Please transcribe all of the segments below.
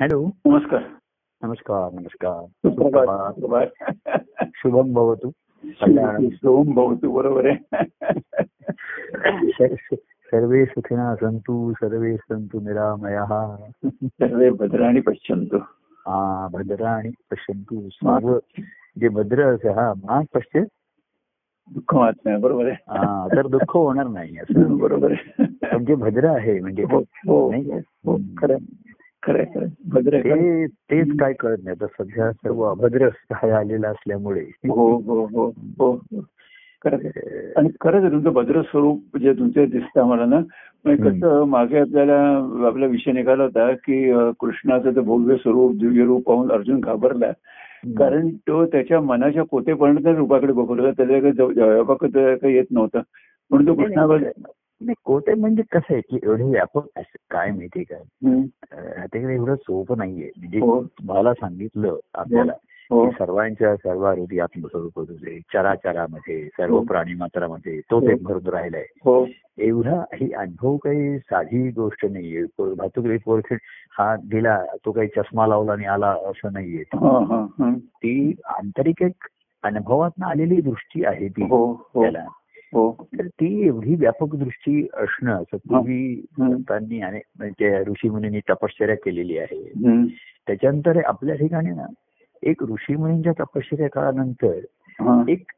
Hello. नमस्कार. नमस्कार नमस्कार. शुभम भवतु. सोम भवतू बरोबर आहे. सर्वे सुखिना सन्तु सर्वे सन्तु निरामया. सर्वे भद्राणी पश्यंतो हा भद्राणी पश्यन्तु. सर्व जे भद्र असे हा मा पश्य दुःख मात नाही बरोबर आहे. हा तर दुःख होणार नाही असं. बरोबर आहे. जे भद्र आहे म्हणजे हो हो? हो खरं. खरं खरं भद्र आहे, खरं. ते तेच काय कळत नाही. आता सध्या सर्व अभद्र काय आलेलं असल्यामुळे. हो हो हो हो हो. खरंच आहे. आणि खरंच तुमचं भद्र स्वरूप जे तुमचं दिसतं आम्हाला ना म्हणजे कसं मागे आपल्याला आपला विषय निघाला होता की कृष्णाचं ते भव्य स्वरूप दिव्य रूप पाहून अर्जुन घाबरला. कारण तो त्याच्या मनाच्या कोतेपर्यंत रूपाकडे बघत होता त्याच्या काही जव- जवळपास काही येत नव्हतं. म्हणून तो कृष्णावर नाही कोटे म्हणजे कसं आहे की एवढे व्यापक असं काय माहितीये का? हम्म. अं, ते एवढं सोपं नाहीये. म्हणजे हो. तुम्हाला सांगितलं आपल्याला हो. की सर्वांच्या सर्व हृदय आत्मस्वरूप तुझे चराचरामध्ये सर्व हो. प्राणी मात्रामध्ये हो. एक भरून राहिलाय. हो. एवढा ही अनुभव काही साधी गोष्ट नाहीये. भातुक पोरखेड हा गेला तो काही चष्मा लावला आणि आला असं नाहीये. हा हा हा. ती आंतरिक एक अनुभवात आलेली दृष्टी आहे ती. हो हो. त्याला. हो ती एवढी व्यापक दृष्टी असणं असं पूर्वी हं. संतांनी आणि म्हणजे ऋषीमुनींनी तपश्चर्या केलेली आहे. त्याच्यानंतर आपल्या ठिकाणी ना एक ऋषीमुनींच्या तपश्चर्या काळानंतर हा. एक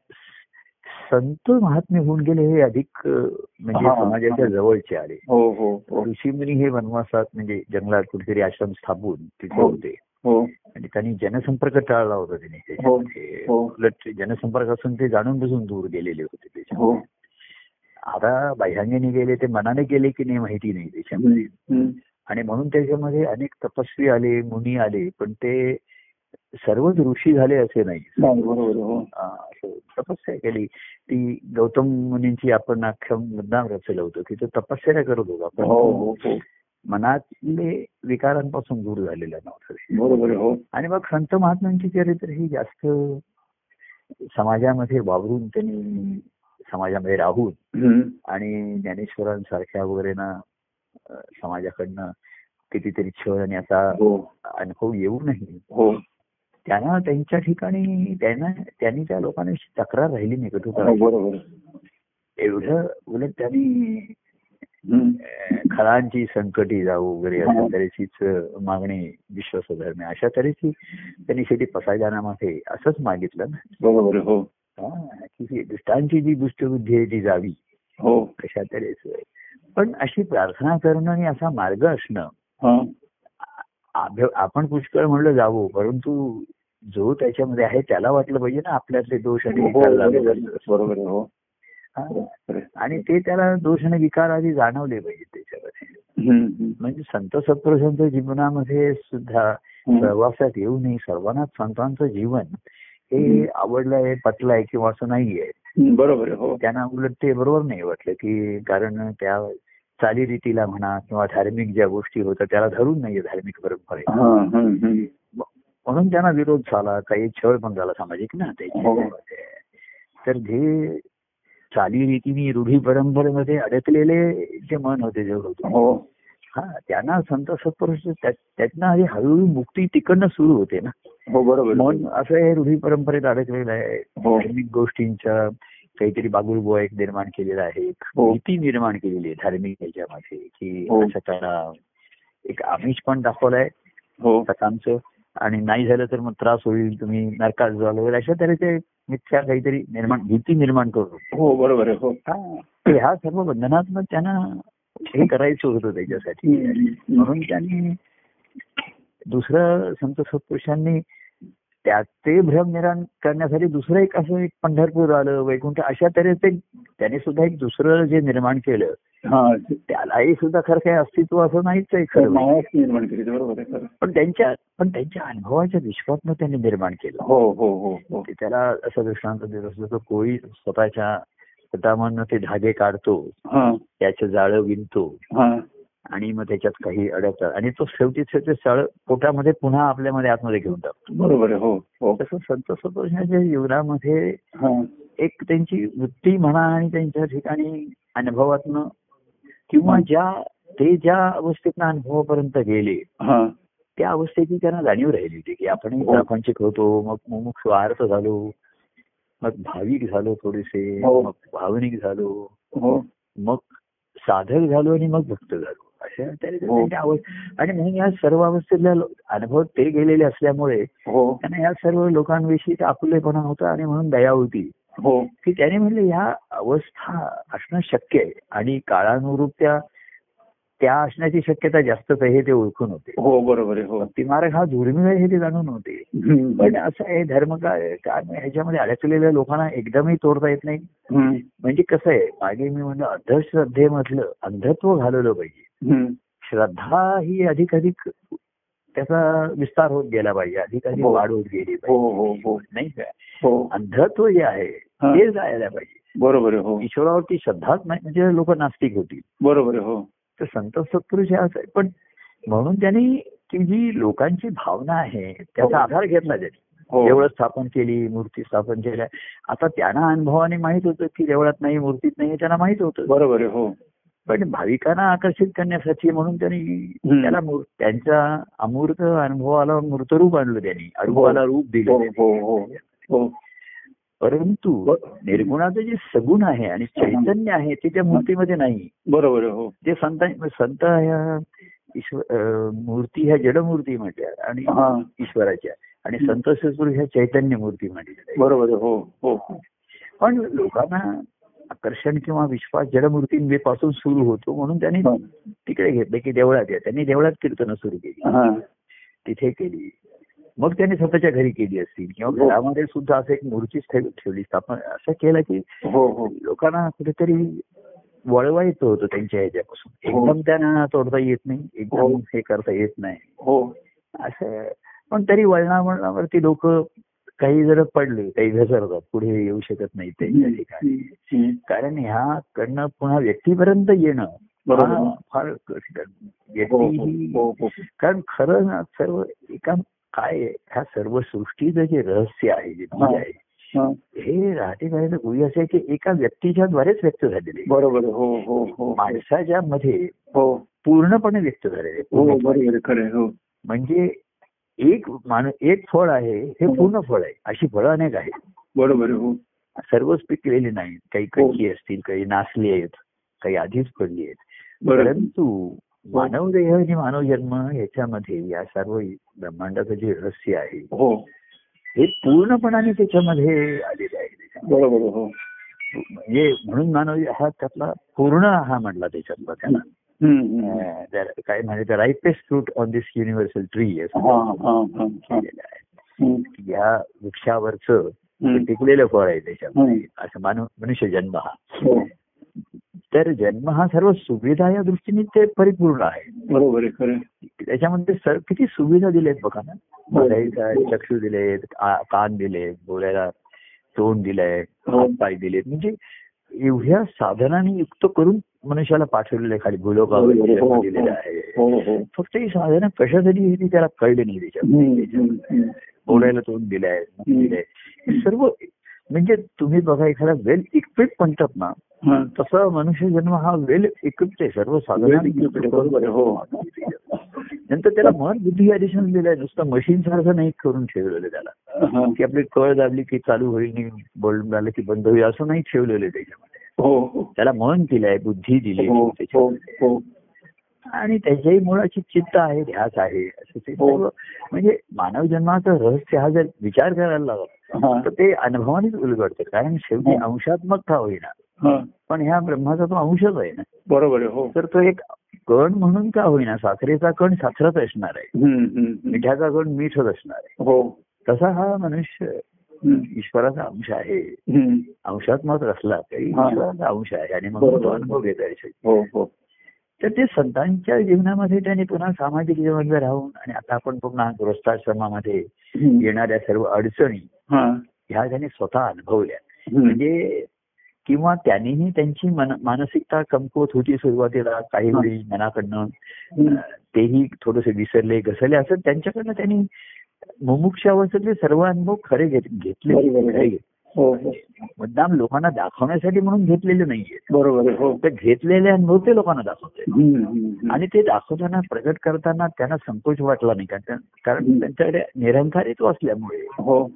संत महात्मे होऊन गेले हे अधिक म्हणजे हा, समाजाच्या हा. जवळचे आले हो हो हो ऋषीमुनी हे वनवासात म्हणजे जंगलात कुठेतरी आश्रम स्थापून तिथे हो. होते हो आणि त्यांनी जनसंपर्क टाळला होता त्यांनी त्याच्यामध्ये. हो. उलट जनसंपर्कापासून ते जाणून बुजून दूर गेलेले होते त्याच्या हो आता बाह्यांगाने गेले ते मनाने गेले की नाही माहिती नाही त्याच्यामध्ये. आणि म्हणून त्याच्यामध्ये अनेक तपस्वी आले मुनी आले पण ते सर्वच ऋषी झाले असे नाही. हो. तपस्या केली. ती गौतम मुनींची आपण अख्खा मुद्दाम रचलं होतं. की तो तपश्चर्या करत होता हो हो हो. मनातले विकारांपासून दूर झालेला नव्हता. हो. आणि मग संत महात्म्यांची चरित्र ही जास्त समाजामध्ये वावरून त्यांनी समाजामध्ये राहून. आणि ज्ञानेश्वरांसारख्या वगैरे ना समाजाकडनं कितीतरी छळ आणि असा हो. अनुभव येऊ नये. हो. त्यांना त्यांच्या ठिकाणी त्यांना त्यांनी त्या लोकांनी तक्रार राहिली नाही आहे. एवढं उलट त्यांनी खळांची संकटी जाऊ वगैरे अशा हा. तऱ्हेचीच अ, मागणी विश्वासधर्म अशा तऱ्हेची त्यांनी शेवटी पसायदानामध्ये असंच मागितलं ना. बरोबर हो. हा, की ही दुष्टांची जी दुष्टबुद्धी आहे ती जावी हो. कशा तऱ्हेच पण अशी प्रार्थना करणं आणि असा मार्ग असणं हा. आपण पुष्कळ म्हणलं जावं परंतु जो त्याच्यामध्ये आहे त्याला वाटलं पाहिजे ना आपल्यातले दोष आणि आणि ते त्याला दोष आणि विकार आधी जाणवले पाहिजे त्याच्यामध्ये. म्हणजे संत सत्पुरुषांच्या जीवनामध्ये सुद्धा. सहवासात येऊ नये सर्वांनाच संतांचं जीवन हे आवडलंय पटलंय किंवा असं नाहीये. बरोबर हो. त्यांना उलट ते बरोबर नाही वाटलं की कारण त्या चालीरीतीला म्हणा किंवा धार्मिक ज्या गोष्टी होत्या त्याला धरून नाहीये धार्मिक परंपरे. हा. म्हणून त्यांना विरोध झाला काही छळ पण झाला सामाजिक ना त्याच्यामध्ये. तर जे चालीरीतीने रूढी परंपरेमध्ये अडकलेले जे मन होते जे होते. हो. हा त्यांना संत सत्पुरुष त्या- त्यातनं आधी हळूहळू मुक्ती तिकडनं सुरू होते ना. हो बरोबर. मन असं हे रूढी परंपरेत अडकलेलं आहे. हो. धार्मिक गोष्टींच्या काहीतरी बागुलबुवा एक निर्माण केलेला आहे. एक हो. भीती निर्माण केलेली आहे धार्मिक याच्यामध्ये की. असं करा एक आमिष पण दाखवलाय. हो. सकाळचं आणि नाही झालं तर मग त्रास होईल तुम्ही नरकात जाल वगैरे अशा तऱ्हेचे मिथ्या काहीतरी निर्माण भीती निर्माण करू हो बरोबर आहे हो हा. ह्या सर्व बंधनात्मक त्यांना हे करायचं होतं त्याच्यासाठी. म्हणून त्यांनी दुसरं संत सत्पुरुषांनी त्या ते भ्रम निराण करण्यासाठी दुसरं एक असं एक पंढरपूर आलं वैकुंठ अशा तऱ्हेचे त्याने सुद्धा एक दुसरं जे निर्माण केलं हा त्यालाही सुद्धा खरं काही अस्तित्व असं नाहीच आहे खरं पण त्यांच्या पण त्यांच्या अनुभवाच्या विश्वातनं त्यांनी निर्माण केलं. हो हो हो हो. त्याला असं दृष्टांत देत असतो तो कोळी स्वतःच्या स्वतःमधनं ते धागे काढतो हा. त्याचं जाळं विणतो. हा. आणि मग त्याच्यात काही अडकतात आणि तो शेवटी ते जाळं पोटामध्ये पुन्हा आपल्यामध्ये आतमध्ये घेऊन टाकतो. बरोबर हो हो. तसं संत सतोषाच्या जीवनामध्ये हा. एक त्यांची वृत्ती म्हणा आणि त्यांच्या ठिकाणी अनुभवातनं किंवा ज्या ते ज्या अवस्थेतनं अनुभवापर्यंत गेले हा. त्या अवस्थेची त्यांना जाणीव राहिली होती की आपण हो. प्रापंचिक होतो मग मुमुक्ष स्वार्थ झालो मग भाविक झालो थोडेसे हो. मग भावनिक झालो हो. मग साधक झालो आणि मग भक्त झालो. हो. आणि म्हणून या सर्व अवस्थेतल्या अनुभव ते गेलेले असल्यामुळे हो त्यांना या सर्व लोकांविषयी आपुलेपणा होता आणि म्हणून दया होती हो की त्याने म्हणले ह्या अवस्था असणं शक्य आहे आणि काळानुरूप त्या त्या असण्याची शक्यता जास्तच आहे हे ते ओळखून होते हो बरोबर आहे हो भक्ती मार्ग हा दुर्मिळ आहे हे ते जाणून होते. पण असं आहे धर्म काय ह्याच्यामध्ये अडकलेल्या लोकांना एकदमही तोडता येत नाही. म्हणजे कसं आहे मागे मी म्हणलं अंधश्रद्धेमधलं अंधत्व घालवलं पाहिजे. श्रद्धा ही अधिक अधिक त्याचा विस्तार होत गेला पाहिजे. अधिक अधिक हो. वाढ होत गेली हो हो पाहिजे हो. नाही काय हो. अंधत्व जे आहे. हा. ते जायला पाहिजे. बरोबर हो. ईश्वरावरती श्रद्धाच नाही म्हणजे लोक नास्तिक होतील. बरोबर हो. तर संत सत्पुरुष हे असं आहे. पण म्हणून त्यांनी की जी लोकांची भावना आहे त्याचा. आधार घेतला त्यांनी. देवळं स्थापन केली मूर्ती स्थापन केल्या. आता त्यांना अनुभवाने माहीत होतं की देवळात नाही मूर्तीत नाही त्यांना माहीत होतं. बरोबर हो. पण भाविकांना आकर्षित करण्यासाठी म्हणून त्यांनी. त्याला त्यांच्या अमूर्त अनुभवाला मूर्तरूप आणलं त्यांनी अनुभवाला रूप दिलं हो. हो हो परंतु निर्गुणाचं जे सगुण आहे आणि चैतन्य आहे ते त्या मूर्तीमध्ये नाही. बरोबर हो. ते संत संत ह्या ईश्वर मूर्ती ह्या जडमूर्ती म्हटल्या आणि ईश्वराच्या आणि संत ह्या चैतन्य मूर्ती म्हटल्या. बरोबर हो हो. पण लोकांना आकर्षण किंवा विश्वास जडमूर्तींपासून सुरू होतो म्हणून त्यांनी. तिकडे घेतले की देवळात या त्यांनी देवळात कीर्तनं सुरू केली हा. तिथे केली मग त्यांनी स्वतःच्या घरी केली असतील किंवा हो. घरामध्ये सुद्धा असं एक मूर्ती ठेव- ठेवली स्थापन असं केलं की हो हो लोकांना कुठेतरी वळवायचं होतं त्यांच्या ह्याच्यापासून. एकदम त्यांना तोडता येत नाही एकदम हो. करता येत नाही हो असं पण तरी वळणा वळणावरती लोक काही जर पडले काही घसरतात पुढे येऊ शकत नाही त्यांच्या ठिकाणी. कारण ह्याकडनं पुन्हा व्यक्तीपर्यंत येणं. हा फार कठीण. हो व्यक्ती हो ही हो हो कारण खरं ना सर्व एका काय ह्या सर्व सृष्टीचं जे रहस्य आहे जे बीज हा. आहे हा. हे राहते करायचं गुढी असं आहे की एका व्यक्तीच्या द्वारेच व्यक्त झालेले. बरोबर. हो हो हो माणसाच्या मध्ये हो पूर्णपणे व्यक्त झालेले. हो. हो म्हणजे एक मान एक फळ आहे हे हो. पूर्ण फळ आहे अशी फळं अनेक आहेत बरोबर. हो सर्वच पिकलेली नाहीत काही हो. कच्ची असतील काही नासली आहेत काही आधीच पडली आहेत परंतु मानव देह आणि मानव जन्म याच्यामध्ये या सर्व ब्रह्मांडाचं जे रहस्य आहे हो हे पूर्णपणाने त्याच्यामध्ये आलेलं आहे. बरोबर. हो म्हणजे म्हणून मानव हा त्यातला पूर्ण हा म्हटला त्याच्यातला त्याला काय म्हणजे ripest fruit on this universal tree या वृक्षावरचं. पिकलेलं फळ आहे त्याच्यामध्ये. असं मानव मनुष्य जन्म हा हो तर जन्म हा सर्व सुविधा या दृष्टीने ते परिपूर्ण आहे बरोबर. त्याच्यामध्ये सर किती सुविधा दिलेत बघा ना हो. चक्षु दिलेत कान दिलेत बोलायला तोंड दिलंय हो. हात पाय दिलेत म्हणजे एवढ्या साधनांनी युक्त करून मनुष्याला पाठवलेलं आहे खाली भूलोकावर आहे. हो, हो. दिलेलं आहे हो हो फक्त ही साधनं कशासाठी हे त्याला कळले नाही हम्म. बोलायला तोंड दिलंय. दिलंय हे सर्व म्हणजे तुम्ही बघा एखादा वेल इक्विप म्हणतात ना. तसा मनुष्य जन्म हा वेल इक्विप्ड आहे सर्व आहे, आहे, हो. नंतर त्याला मन बुद्धी ऍडिशन दिलंय नुसतं मशीन सारखं नाही करून ठेवलेलं त्याला. की आपली कळ दाबली की चालू होईल बोल झालं की बंद होईल असं नाही ठेवलेलं आहे त्याच्यामध्ये त्याला मन दिलंय बुद्धी दिली हो हो हो आणि त्याच्याही मुळाची चित्त आहे ध्यास आहे हो. म्हणजे मानव जन्माचं रहस्य हा जर विचार करायला लागला हा. तर ते अनुभवानेच उलगडतं कारण शेवटी हो. अंशात्मक का होईना हा. पण ह्या ब्रह्माचा तो अंशच आहे ना बरोबर हो तर तो एक कण म्हणून का होईना साखरेचा कण साखरच असणार आहे. मिठाचा कण मीठच असणार आहे हो तसा हा मनुष्य ईश्वराचा अंश आहे हम्म. अंशात्मक असला तरी. ईश्वराचा अंश आहे आणि मग. तो अनुभव घेता येईल हो हो तर ते संतांच्या जीवनामध्ये त्यांनी पुन्हा सामाजिक जीवनामध्ये राहून आणि आता आपण पुन्हा गृहस्थाश्रमामध्ये. येणाऱ्या सर्व अडचणी. ह्या त्यांनी स्वतः अनुभवल्या. म्हणजे किंवा त्यांनीही त्यांची मन मानसिकता कमकुवत होती सुरुवातीला काही. वेळी मनाकडनं तेही थोडेसे विसरले घसरले असं त्यांच्याकडनं त्यांनी मुमुक्षावस्थेतले सर्व अनुभव खरे घेत- घेतले. हो हो. मुद्दाम लोकांना दाखवण्यासाठी म्हणून घेतलेले नाहीये. बरोबर हो. तर घेतलेले अनुभव ते लोकांना दाखवते. आणि ते दाखवताना प्रगट करताना त्यांना संकोच वाटला नाही कारण कारण. त्यांच्याकडे निरंकारित्व असल्यामुळे हो.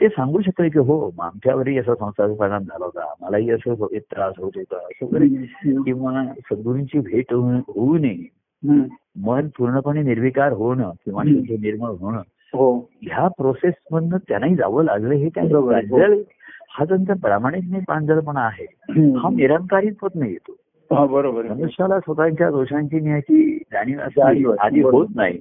ते सांगू शकले की हो आमच्यावरही असा संसार परिणाम झाला होता. मलाही असं त्रास होत होता. असं वगैरे. किंवा सद्गुरूंची भेट होऊ नये. मन पूर्णपणे निर्विकार होणं किंवा निर्मळ होणं. हो. ह्या प्रोसेस मधनं त्यांनाही जावं लागलं हे काय आहे. हा त्यांचा प्रामाणिक प्रांजळपणा आहे. हम्म. हा निरंकारित्वत नाही येतो. हा बरोबर आहे. मनुष्याला स्वतःच्या दोषांची न्यायची जाणीव आधी. होत नाही.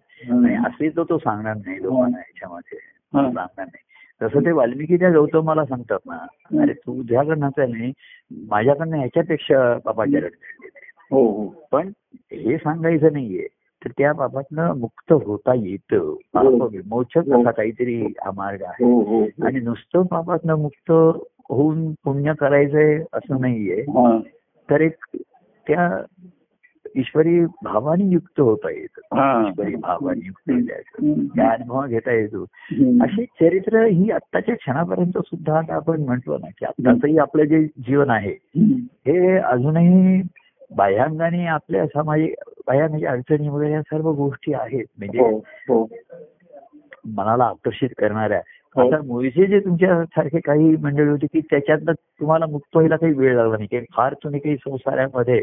असली तर तो सांगणार नाही लोकांना याच्यामध्ये हा. सांगणार नाही. तसं ते वाल्मिकी त्या गौतमाला सांगतात ना अरे तू तुझ्याकडनं नाही माझ्याकडनं ह्याच्यापेक्षा रडले हो हो. पण हे सांगायचं नाहीये. तर त्या पापातनं मुक्त होता येतं. पाप विमोचक असा काहीतरी हा मार्ग आहे. हो हो. आणि नुसतं पापातनं मुक्त होऊन पुण्य करायचंय असं नाहीये. हा. तर एक त्या ईश्वरी भावाने युक्त होता येतं. हा. ईश्वरी भावाने युक्त. त्या अनुभव घेता येतो. अशी चरित्र ही आत्ताच्या क्षणापर्यंत सुद्धा आता आपण म्हणतो ना की आत्ताचंही आपलं जे जीवन आहे. हे अजूनही बाह्यांगाने आपल्या सामाजिक बाह्यांगाच्या अडचणी वगैरे या सर्व गोष्टी आहेत. म्हणजे हो हो. मनाला आकर्षित करणाऱ्या. हो. आता मुळचे जे तुमच्या सारखे काही मंडळी होती की त्याच्यातनं तुम्हाला मुक्त व्हायला काही वेळ लागला नाही. काही फार तुम्ही काही संसारामध्ये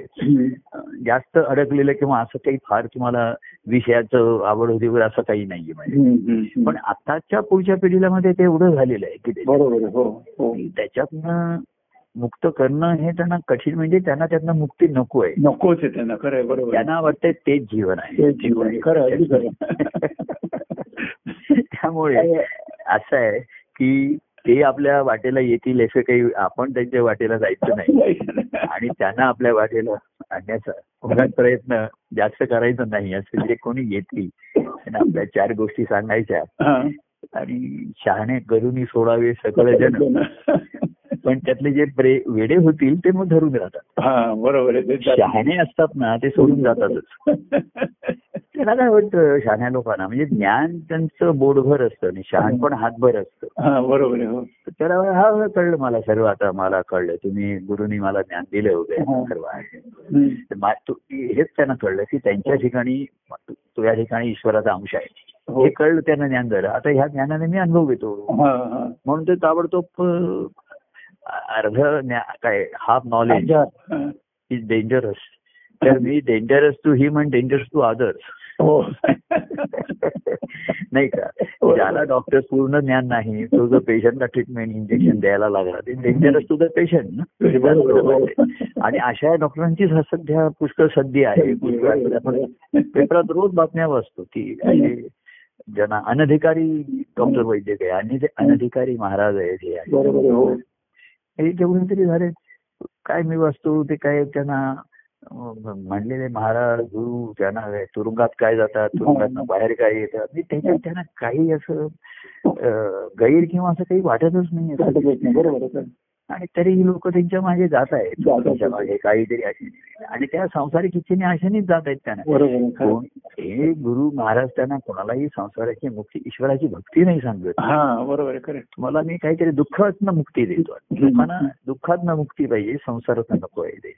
जास्त अडकलेलं किंवा असं काही फार तुम्हाला विषयाचं आवड होती वगैरे असं काही नाहीये म्हणजे. पण आताच्या पुढच्या पिढीला मध्ये ते एवढं झालेलं आहे की त्याच्यातनं मुक्त करणं हे त्यांना कठीण म्हणजे त्यांना त्यातनं मुक्ती नको आहे नकोच आहे त्यांना खरं बरोबर. त्यांना वाटतंय तेच जीवन आहे तेच जीवन. खरं त्यामुळे असं आहे की ते आपल्या वाटेला येतील असं काही आपण त्यांच्या वाटेला जायचं नाही आणि त्यांना आपल्या वाटेला आणण्याचा प्रयत्न जास्त करायचा नाही असं जे कोणी येतील त्यांना आपल्या चार गोष्टी सांगायच्या. आणि शहाणे करूनही सोडावे सकळ जन पण त्यातले जे वेडे होतील ते मग धरून राहतात. हा बरोबर. शहाणे असतात ना ते सोडून जातातच. त्याला काय वाटतं शहाण्या लोकांना? म्हणजे ज्ञान त्यांचं बोटभर असतं आणि शहाणपण हातभर असतं. हा बरोबर हो. तर त्याला हा कळलं मला सर्व आता मला कळलं. तुम्ही गुरुनी मला ज्ञान दिलं वगैरे हा. सर्व आहे. हेच त्यांना कळलं की त्यांच्या ठिकाणी तुझ्या ठिकाणी ईश्वराचा अंश आहे. हो. हे कळलं त्यांना ज्ञान झालं. आता ह्या ज्ञानाने मी अनुभव घेतो. म्हणून ते ताबडतोब अर्ध काय हाफ नॉलेज हा. इज डेंजरस तर मी dangerous to him and dangerous to others हो. नाही का? ज्याला डॉक्टर पूर्ण ज्ञान नाही तो जर पेशंटला ट्रीटमेंट इंजेक्शन द्यायला लागला ते डेंजरस टू द पेशंट ना? आणि अशा डॉक्टरांची सध्या पुष्कळ सद्दी आहे. पुष्कळ पेपरात रोज बातम्या वाचतो की ज्यांना अनधिकारी डॉक्टर वैद्यक आहे आणि ते अनधिकारी महाराज आहेत हे. आहे. बरोबर आहे, हे जेवढे तरी झाले काय मी वाचतो ते काय त्यांना म्हणलेले महाराज गुरु त्यांना तुरुंगात काय जातात तुरुंगात बाहेर काय येतात. म्हणजे त्याच्यात त्यांना काही असं गैर किंवा असं काही वाटतच नाही. आणि तरीही लोक त्यांच्या मागे जात आहेत. मागे काहीतरी आशेने आणि त्या संसारिक इच्छेने आशेनेच जात आहेत त्यांना हे गुरु महाराज त्यांना कोणालाही संसाराची मुक्ती ईश्वराची भक्ती नाही सांगत. हा बरोबर मला मी काहीतरी दुःखातनं मुक्ती देतो. दुःखातनं मुक्ती पाहिजे संसारात नको आहे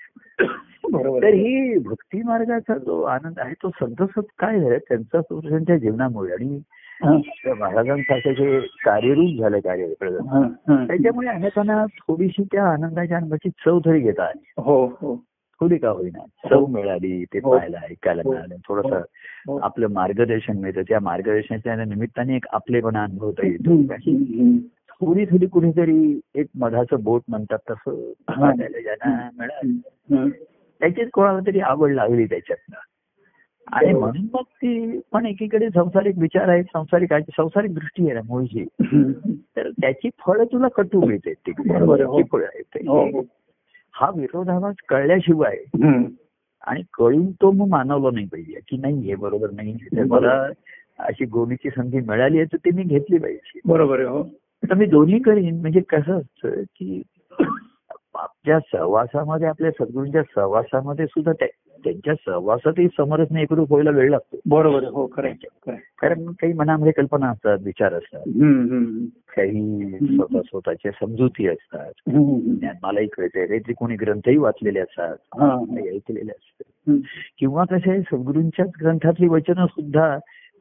तर. ही भक्ती मार्गाचा जो आनंद आहे तो संतसत काय झालं त्यांचा त्यांच्या जीवनामुळे आणि हा, महाराजांसारखं जे कार्यरूप झालं कार्य हा, हा. त्याच्यामुळे अनेकांना थोडीशी त्या आनंदाच्या अनुभवाची चव तरी घेता आली हो हो थोडी का होईना चव मिळाली ते हो. पाहायला ऐकायला हो. मिळालं थोडस हो. आपलं मार्गदर्शन मिळतं त्या मार्गदर्शनाच्या निमित्ताने एक आपलेपणा अनुभवता येतो. थोडी थोडी कुणीतरी एक मधाचं बोट म्हणतात तसं हा. ज्यांना मिळालं. त्याचीच कोणाला तरी आवड लागली त्याच्यातनं आणि. म्हणून मग ती पण एकीकडे संसारिक विचार आहेत संसारिक संसारिक दृष्टी आहे ना मुळची. तर त्याची फळं तुला कटू मिळते ती हो. फळं आहेत हो. हो. हा विरोधाभास कळल्याशिवाय. आणि कळून तो मग मानवला नाही पाहिजे की नाही हे बरोबर नाही तर मला अशी गोडीची संधी मिळाली आहे तर ती मी घेतली पाहिजे बरोबर आहे हो तर मी दोन्ही करीन म्हणजे कसं असतं की आपल्या सहवासामध्ये आपल्या सद्गुरूंच्या सहवासामध्ये सुद्धा त्या- त्यांच्या सहवासातही समरस एकरूप व्हायला वेळ लागतो. बरोबर हो. कारण काही मनामध्ये कल्पना असतात विचार असतात. काही स्वतः स्वतःच्या समजुती असतात. हम्म, हम्म. ज्ञान मलाही कळते काहीतरी कोणी ग्रंथही वाचलेले असतात. ऐकलेले असतात. किंवा कसे सद्गुरूंच्याच ग्रंथातली वचनं सुद्धा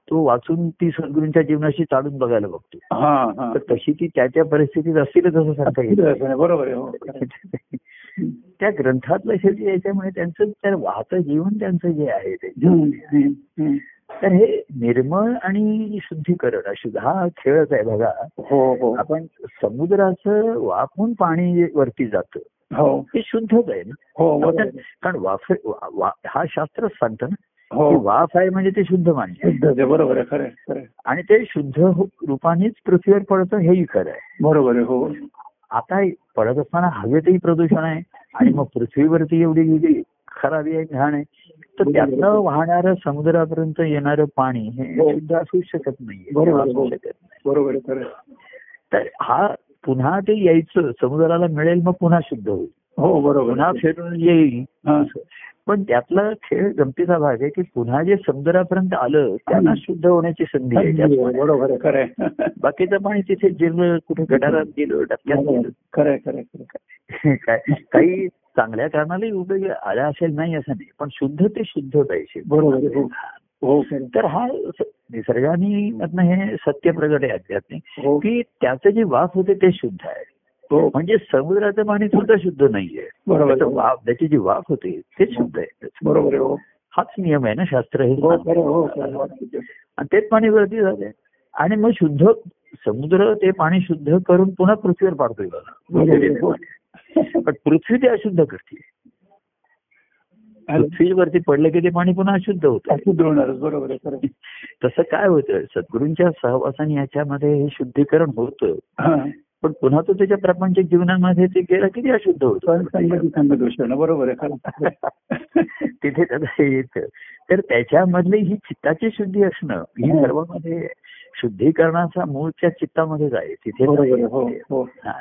तो वाचून ती सद्गुरूंच्या जीवनाशी चालून बघायला बघतो. हा हा. तर तशी ती त्या त्या परिस्थितीत असतीलच असं सांगता येईल बरोबर हो. त्या ग्रंथातलं शेवटी याच्यामुळे त्यांचं त्या वाहतं जीवन त्यांचं जे आहे ते. तर हे निर्मळ आणि शुद्धीकरण अशी हा खेळच आहे बघा. हो हो. आपण समुद्राचं वाफून पाणी वरती जातं. हो. ते शुद्धच आहे ना. हो. कारण वाफ हा शास्त्रच सांगतं ना हो वाफ आहे म्हणजे ते शुद्ध मान्य बरोबर आहे खरं. आणि ते शुद्ध हो- रूपानेच पृथ्वीवर पडतं हेही खरं आहे बरोबर आहे हो आता पडत असताना हवेतही प्रदूषण आहे आणि मग पृथ्वीवरती एवढी खराबी आहे घाण आहे तर त्यातनं वाहणारं समुद्रापर्यंत येणारं पाणी हे हो. शुद्ध असू शकत नाही बरोबर, असू हो. शकत नाही बरोबर. तर हा पुन्हा ते यायचं समुद्राला मिळेल मग पुन्हा शुद्ध होईल हो बरोबर पुन्हा. फिरून येईल हा. पण त्यातला खेळ गमतीचा भाग आहे की पुन्हा जे समुद्रापर्यंत आलं त्यांना शुद्ध होण्याची संधी आहे. बाकीचं पाणी तिथे जिरलं कुठे गटारात गेलं डबक्यात गेलं. खरं खरं काही चांगल्या कारणालाही उपयोगी आल्या असेल नाही असं नाही पण शुद्ध ते शुद्ध पाहिजे. बरोबर हो. हो. तर हा निसर्गाने मधनं हे सत्य प्रगट आहे अध्यात्मिक हो. की त्याचं जे वाफ होते ते शुद्ध आहे. म्हणजे समुद्राचं पाणी सुद्धा शुद्ध नाहीये बरोबर. वाफ त्याची जी वाफ होते ते शुद्ध आहे बरोबर आहे हो हाच नियम आहे ना शास्त्र हे हो हो. आणि तेच पाणी वरती जाते आणि मग शुद्ध समुद्र ते पाणी शुद्ध करून पुन्हा पृथ्वीवर पाडतोय हो. बघा पण पृथ्वी ते अशुद्ध करते. पृथ्वीवरती पडलं की ते पाणी पुन्हा अशुद्ध होतं अशुद्ध होणारच बरोबर. तसं काय होतं सद्गुरूंच्या सहवासाने याच्यामध्ये हे शुद्धीकरण होतं हा. पण पुन्हा तो त्याच्या प्रापंचिक जीवनामध्ये ते गेलं की ते अशुद्ध होतं बरोबर आहे. तिथे त्याचं हे येतं तर त्याच्यामधली ही चित्ताची शुद्धी असणं ही हो. सर्वांमध्ये शुद्धीकरणाचा मूळच्या चित्तामध्येच आहे तिथे हो हा.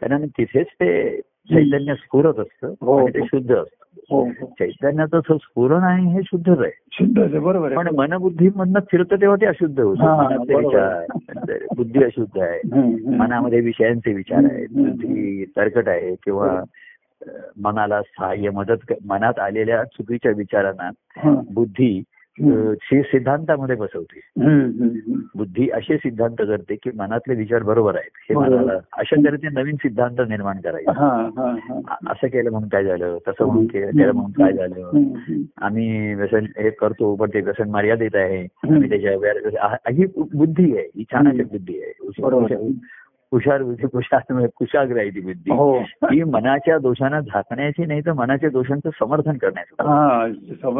कारण तिथेच ते चैतन्य स्फुरत असतं हो. आणि ते शुद्ध असतं हो हो चैतन्याचं स्फुरण आहे हे शुद्धच आहे शुद्ध आहे बरोबर पण आहे मनबुद्धी मधनं फिरतं तेव्हा ते अशुद्ध होतं हा. विचार बुद्धी अशुद्ध आहे. मनामध्ये विषयांचे विचार आहेत. बुद्धी तरकट आहे किंवा मनाला सहाय्य मदत मनात आलेल्या चुकीच्या विचारांना हा. बुद्धी शी सिद्धांतामध्ये बसवते. बुद्धी असे सिद्धांत करते की मनातले विचार बरोबर आहेत. हे. मनाला अशा तऱ्हेचे नवीन सिद्धांत निर्माण करायचे. हा, हा, हा. असं केलं म्हणून काय झालं? तसं म्हणून केलं म्हणून काय झालं. आम्ही व्यसन हे करतो पण ते व्यसन मर्यादित आहे. आम्ही त्याच्या ही बुद्धी आहे. ही छानाची बुद्धी आहे. हुशार बुद्धी कुशाग्र कुशाग्र आहे ती बुद्धी. हो. ही मनाच्या दोषांना झाकण्याची नाही तर मनाच्या दोषांचं समर्थन करण्याचं हा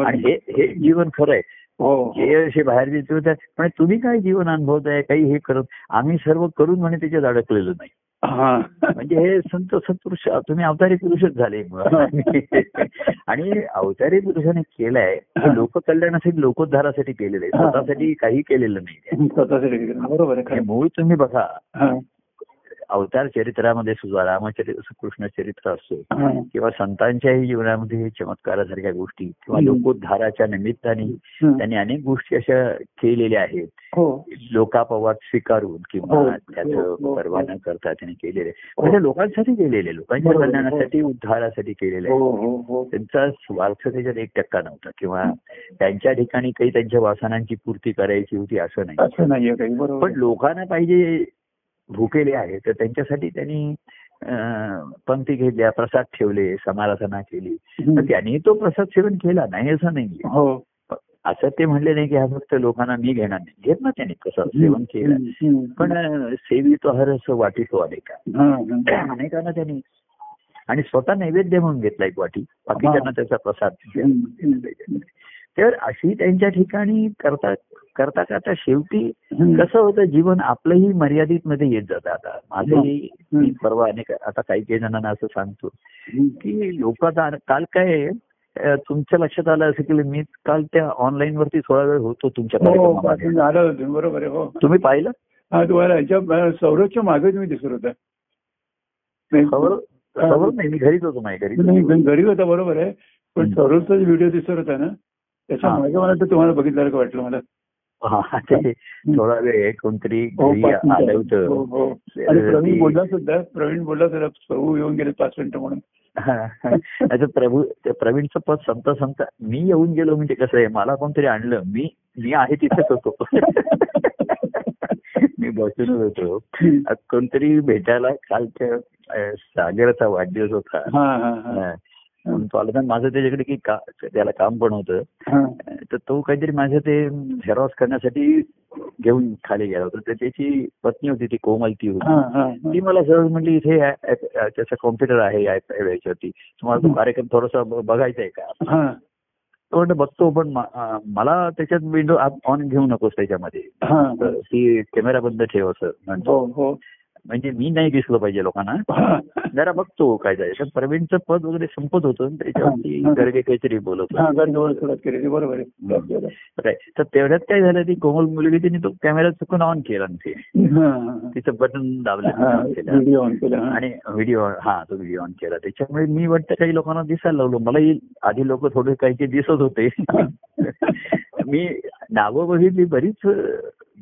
आणि हे जीवन खरं आहे. हो. हे असे बाहेर आहे पण तुम्ही काय जीवन अनुभवताय काही हे करत आम्ही सर्व करून म्हणे त्याच्यात अडकलेलो नाही. हा. म्हणजे हे संत सत्पुरुष तुम्ही अवतारी पुरुषच झाले. आणि अवतारी पुरुषाने केलंय लोककल्याणासाठी लोकोद्धारासाठी केलेलं आहे. स्वतःसाठी काही केलेलं नाही. बरोबर मूळ तुम्ही बघा. अवतार चरित्रामध्ये सुद्धा रामचरित्र कृष्ण चरित्र असो हा. किंवा संतांच्याही जीवनामध्ये चमत्कारासारख्या गोष्टी किंवा. लोकोद्धाराच्या निमित्ताने. त्यांनी अनेक गोष्टी अशा केलेल्या आहेत. हो. लोकापवाद स्वीकारून किंवा हो, त्याचं हो. परवा न करता त्यांनी केलेले. म्हणजे लोकांसाठी केलेले लोकांच्या. कल्याणासाठी उद्धारासाठी केलेले. त्यांचा स्वार्थ त्याच्यात एक टक्का नव्हता किंवा त्यांच्या ठिकाणी काही त्यांच्या वासनांची पूर्ती करायची होती असं नाही. पण लोकांना पाहिजे भुकेले आहे तर त्यांच्यासाठी त्यांनी पंक्ती घेतल्या प्रसाद ठेवले समाराधना केली. तर त्यांनी तो प्रसाद सेवन केला नाही असं नाही हो. असं ते म्हणले नाही की हा फक्त लोकांना मी घेणार नाही. घेत ना त्यांनी प्रसाद सेवन केलं. पण अं, सेवितो हर असं वाटितो अनेका. अनेकांना त्यांनी आणि स्वतः नैवेद्य म्हणून घेतला एक वाटी. बाकीच्यांना त्याचा प्रसाद. तर अशी त्यांच्या ठिकाणी करता करता करता शेवटी. कसं होतं जीवन आपलंही मर्यादित मध्ये येत जातं. आता माझंही परवा अनेक आता काही काही जणांना असं सांगतो. की लोक काल काय तुमच्या लक्षात आलं असं की मी काल त्या ऑनलाईन वरती थोडा वेळ होतो तुमच्या हो होतं बरोबर आहे हो. तुम्ही पाहिलं? हा तुम्हाला सौरभच्या मागे तुम्ही दिसत होता. नाही, मी घरीच होतो माझ्या घरी. घरी होता बरोबर आहे. पण. सौरभचा व्हिडिओ दिसत होता ना? त्याच्या हा. मागे मला तर तुम्हाला बघितलं का वाटलं मला? हा थोडा वेळ कोणतरी हो, आलं. हो, होतं हो. तर प्रवीण बोलला सुद्धा प्रवीण बोलला सुद्धा प्रभू येऊन गेले पाच मिनिटं म्हणून. हा, हा. आता प्रभू प्रवीणचं पद संत संत मी येऊन गेलो म्हणजे कसं आहे? मला कोणतरी आणलं. मी मी आहे तिथेच होतो. मी बसूनच होतो. कोणतरी भेटायला कालच्या सागरचा वाढदिवस होता. हा हा हा. हा. तो आला. तर माझं त्याच्याकडे की का त्याला काम पण होतं. तर तो काहीतरी माझं ते झेरॉक्स करण्यासाठी घेऊन खाली गेला होता. तर त्याची पत्नी होती ती कोमल ती होती. ती मला सहज म्हणली इथे त्याचा कॉम्प्युटर आहे याच्यावरती तुम्हाला तो कार्यक्रम थोडासा बघायचा आहे का? तो म्हणतो बघतो पण मला त्याच्यात विंडो ऑन घेऊ नकोस त्याच्यामध्ये. ती कॅमेरा बंद ठेव असं म्हणतो. हो हो. म्हणजे मी नाही दिसलो पाहिजे लोकांना. जरा बघतो काय जाय तर प्रवीणचं पद वगैरे संपत होतं त्याच्यावरती. गर्गे काहीतरी बोलत हा बरोबर तर तेवढ्यात काय झालं ती कोमल मुलगी तिने तो कॅमेरा चुकून ऑन केला ते. तिचं बटन दाबलं. आणि व्हिडिओ हा तो व्हिडिओ ऑन केला. त्याच्यामुळे मी वाटतं काही लोकांना दिसायला लावलं. मलाही आधी लोक थोडे काही काही दिसत होते. मी नावं बघितली बरीच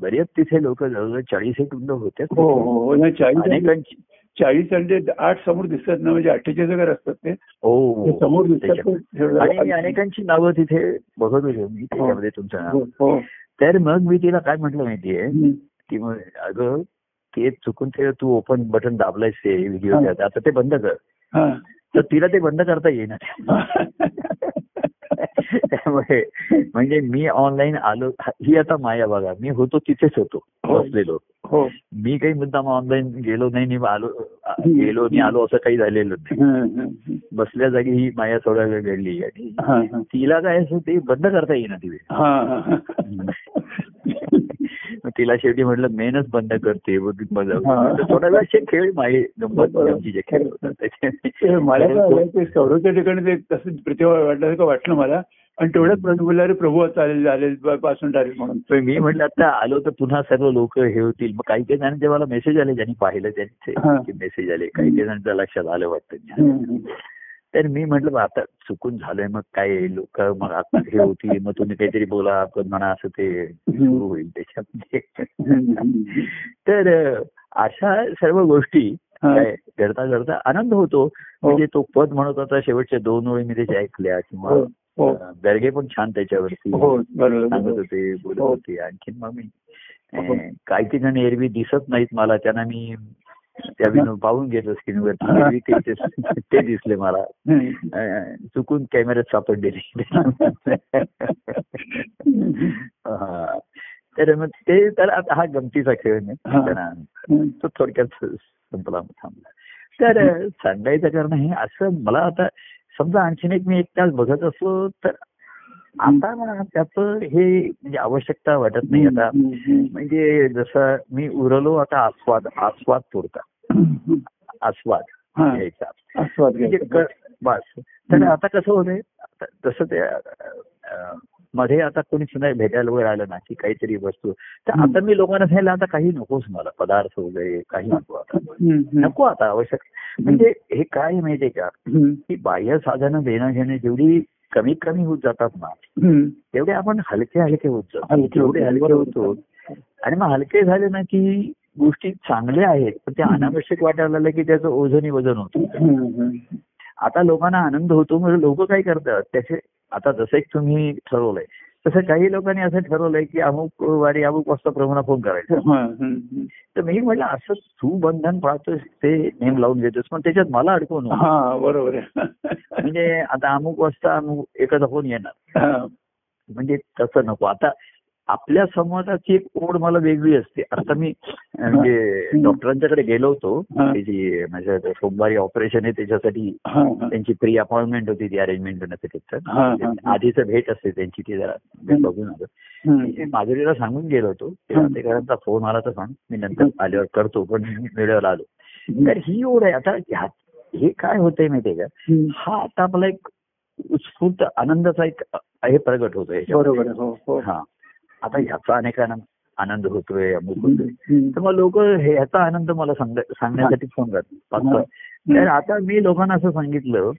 बरेच तिथे लोक जवळजवळ चाळीस एक होते. हो हो हो. अनेकांची चाळीस आणि आठ समोर दिसतात ना म्हणजे अठ्ठेचाळीस वगैरे असतात ते. हो. समोर दिसतात आणि अनेकांची नावं तिथे बघत होतो मी त्याच्यामध्ये तुमचं नाव. तर मग मी तिला काय म्हटलं माहितीये. की मग अगं ते चुकून ते तू ओपन बटन दाबलायस ते व्हिडिओ. आता ते बंद कर. तर तिला ते बंद करता येईना. त्यामुळे म्हणजे मी ऑनलाईन आलो ही आता माया बघा मी होतो तिथेच होतो हो. बसलेलो हो मी काही मुद्दाम ऑनलाईन गेलो नाही आलो गेलो आणि आलो असं काही झालेलं नाही. बसल्या जागी ही माया थोडा वेळ घडली आणि. तिला काय असं ते बंद करता येईना ती. मग तिला शेवटी म्हटलं मेनच बंद करते. थोडा वेळ खेळ माही गंमत जे खेळ होतात मला सौरवच्या ठिकाणी ते तसं प्रतिभा वाटलं वाटलं मला. आणि तेवढ्याच प्रभू बोलला "अरे प्रभू चालेल आले पासून डायरेक्ट म्हणून. मी म्हटलं आता आलो तर पुन्हा सर्व लोक हे होतील. मग काही काही जणांचे मला मेसेज आले ज्यांनी पाहिलं. त्यांचे मेसेज आले. काही काही जणांच्या लक्षात आलं वाटतं. तर मी म्हटलं बा, आता चुकून झालंय मग काय लोक मग आता हे होतील मग तुम्ही काहीतरी बोला आपण म्हणा असं ते सुरू होईल त्याच्यामध्ये. तर अशा सर्व गोष्टी हा. काय घडता घडता आनंद होतो म्हणजे तो पद म्हणत होता शेवटच्या दोन ओळी मी त्याच्या ऐकल्या किंवा हो, हो. गर्गे पण छान त्याच्यावरती हो सांगत होते बोलत हो. होते आणखीन मग मी हो. काही ठिकाणी एरवी दिसत नाहीत मला त्यांना मी त्या विनोद पाहून घेतो स्क्रीनवरती हा. एरवी ते दिसले मला. चुकून कॅमेऱ्यात सापडले हा. तर मग ते तर आता हा गमतीचा खेळ नाही. तो थोडक्यात संपला थांबला. तर सांगायचं कारण हे असं मला आता समजा आणखीन एक मी एक तास बघत असलो तर आता ना त्याचं हे म्हणजे आवश्यकता वाटत नाही आता. म्हणजे जसं मी उरलो आता आस्वाद आस्वाद पुरता. आस्वाद हा. घ्यायचा आस्वाद म्हणजे घ्यायचा. बस तर आता कसं होतंय आता जसं ते मध्ये आता कोणी सुद्धा भेटायला वगैरे आलं ना की काहीतरी वस्तू तर आता मी लोकांना सांगितलं आता काही नकोच मला पदार्थ वगैरे काही नको आता. नको आता आवश्यक म्हणजे हे काय माहितीये का. की बाह्य साधनं देणं घेणं जेवढी कमी कमी होत जातात ना. तेवढे आपण हलके हलके होत जातो हलके. हलके होतो आणि मग हलके झाले ना की गोष्टी चांगल्या आहेत पण त्या अनावश्यक वाटायला लागल्या की त्याचं ओझनी वजन होतं. आता लोकांना आनंद होतो म्हणजे लोक काय करतात त्याचे आता जसं तुम्ही ठरवलंय तसं काही लोकांनी असं ठरवलंय की अमुक वारी अमुक वाजता प्रमाणात फोन करायचा. तर मी म्हटलं असं तू बंधन पाळतोस ते नेम लावून घेतोस पण त्याच्यात मला अडकवू नको हा बरोबर म्हणजे आता अमुक वाजता अमुक एखादा फोन येणार. म्हणजे तसं नको. आता आपल्या समाजाची एक ओढ मला वेगळी असते. आता मी म्हणजे डॉक्टरांच्याकडे गेलो होतो. त्याची माझ्या सोमवारी ऑपरेशन आहे त्याच्यासाठी. त्यांची प्री अपॉइंटमेंट होती ती अरेंजमेंट करण्यासाठी. तर. आधीच भेट असते त्यांची ती जरा बघून आलो. माधुरीला सांगून गेलो होतो. हा. तेकरांचा फोन आला तर सांग. मी नंतर आल्यावर करतो पण वेळेवर आलो. तर ही ओढ आहे. आता हे काय होतंय माहितीये का. हा आता आपला एक उत्स्फूर्त आनंदाचा एक हे प्रगट होतोय याच्यामध्ये. बरोबर. हो हो. हा. आता ह्याचा अनेकांना आनंद होतोय अमुक होतोय. तर मग लोक ह्याचा आनंद मला सांग- सांगण्यासाठी फोन करतात. तर आता मी लोकांना असं सांगितलं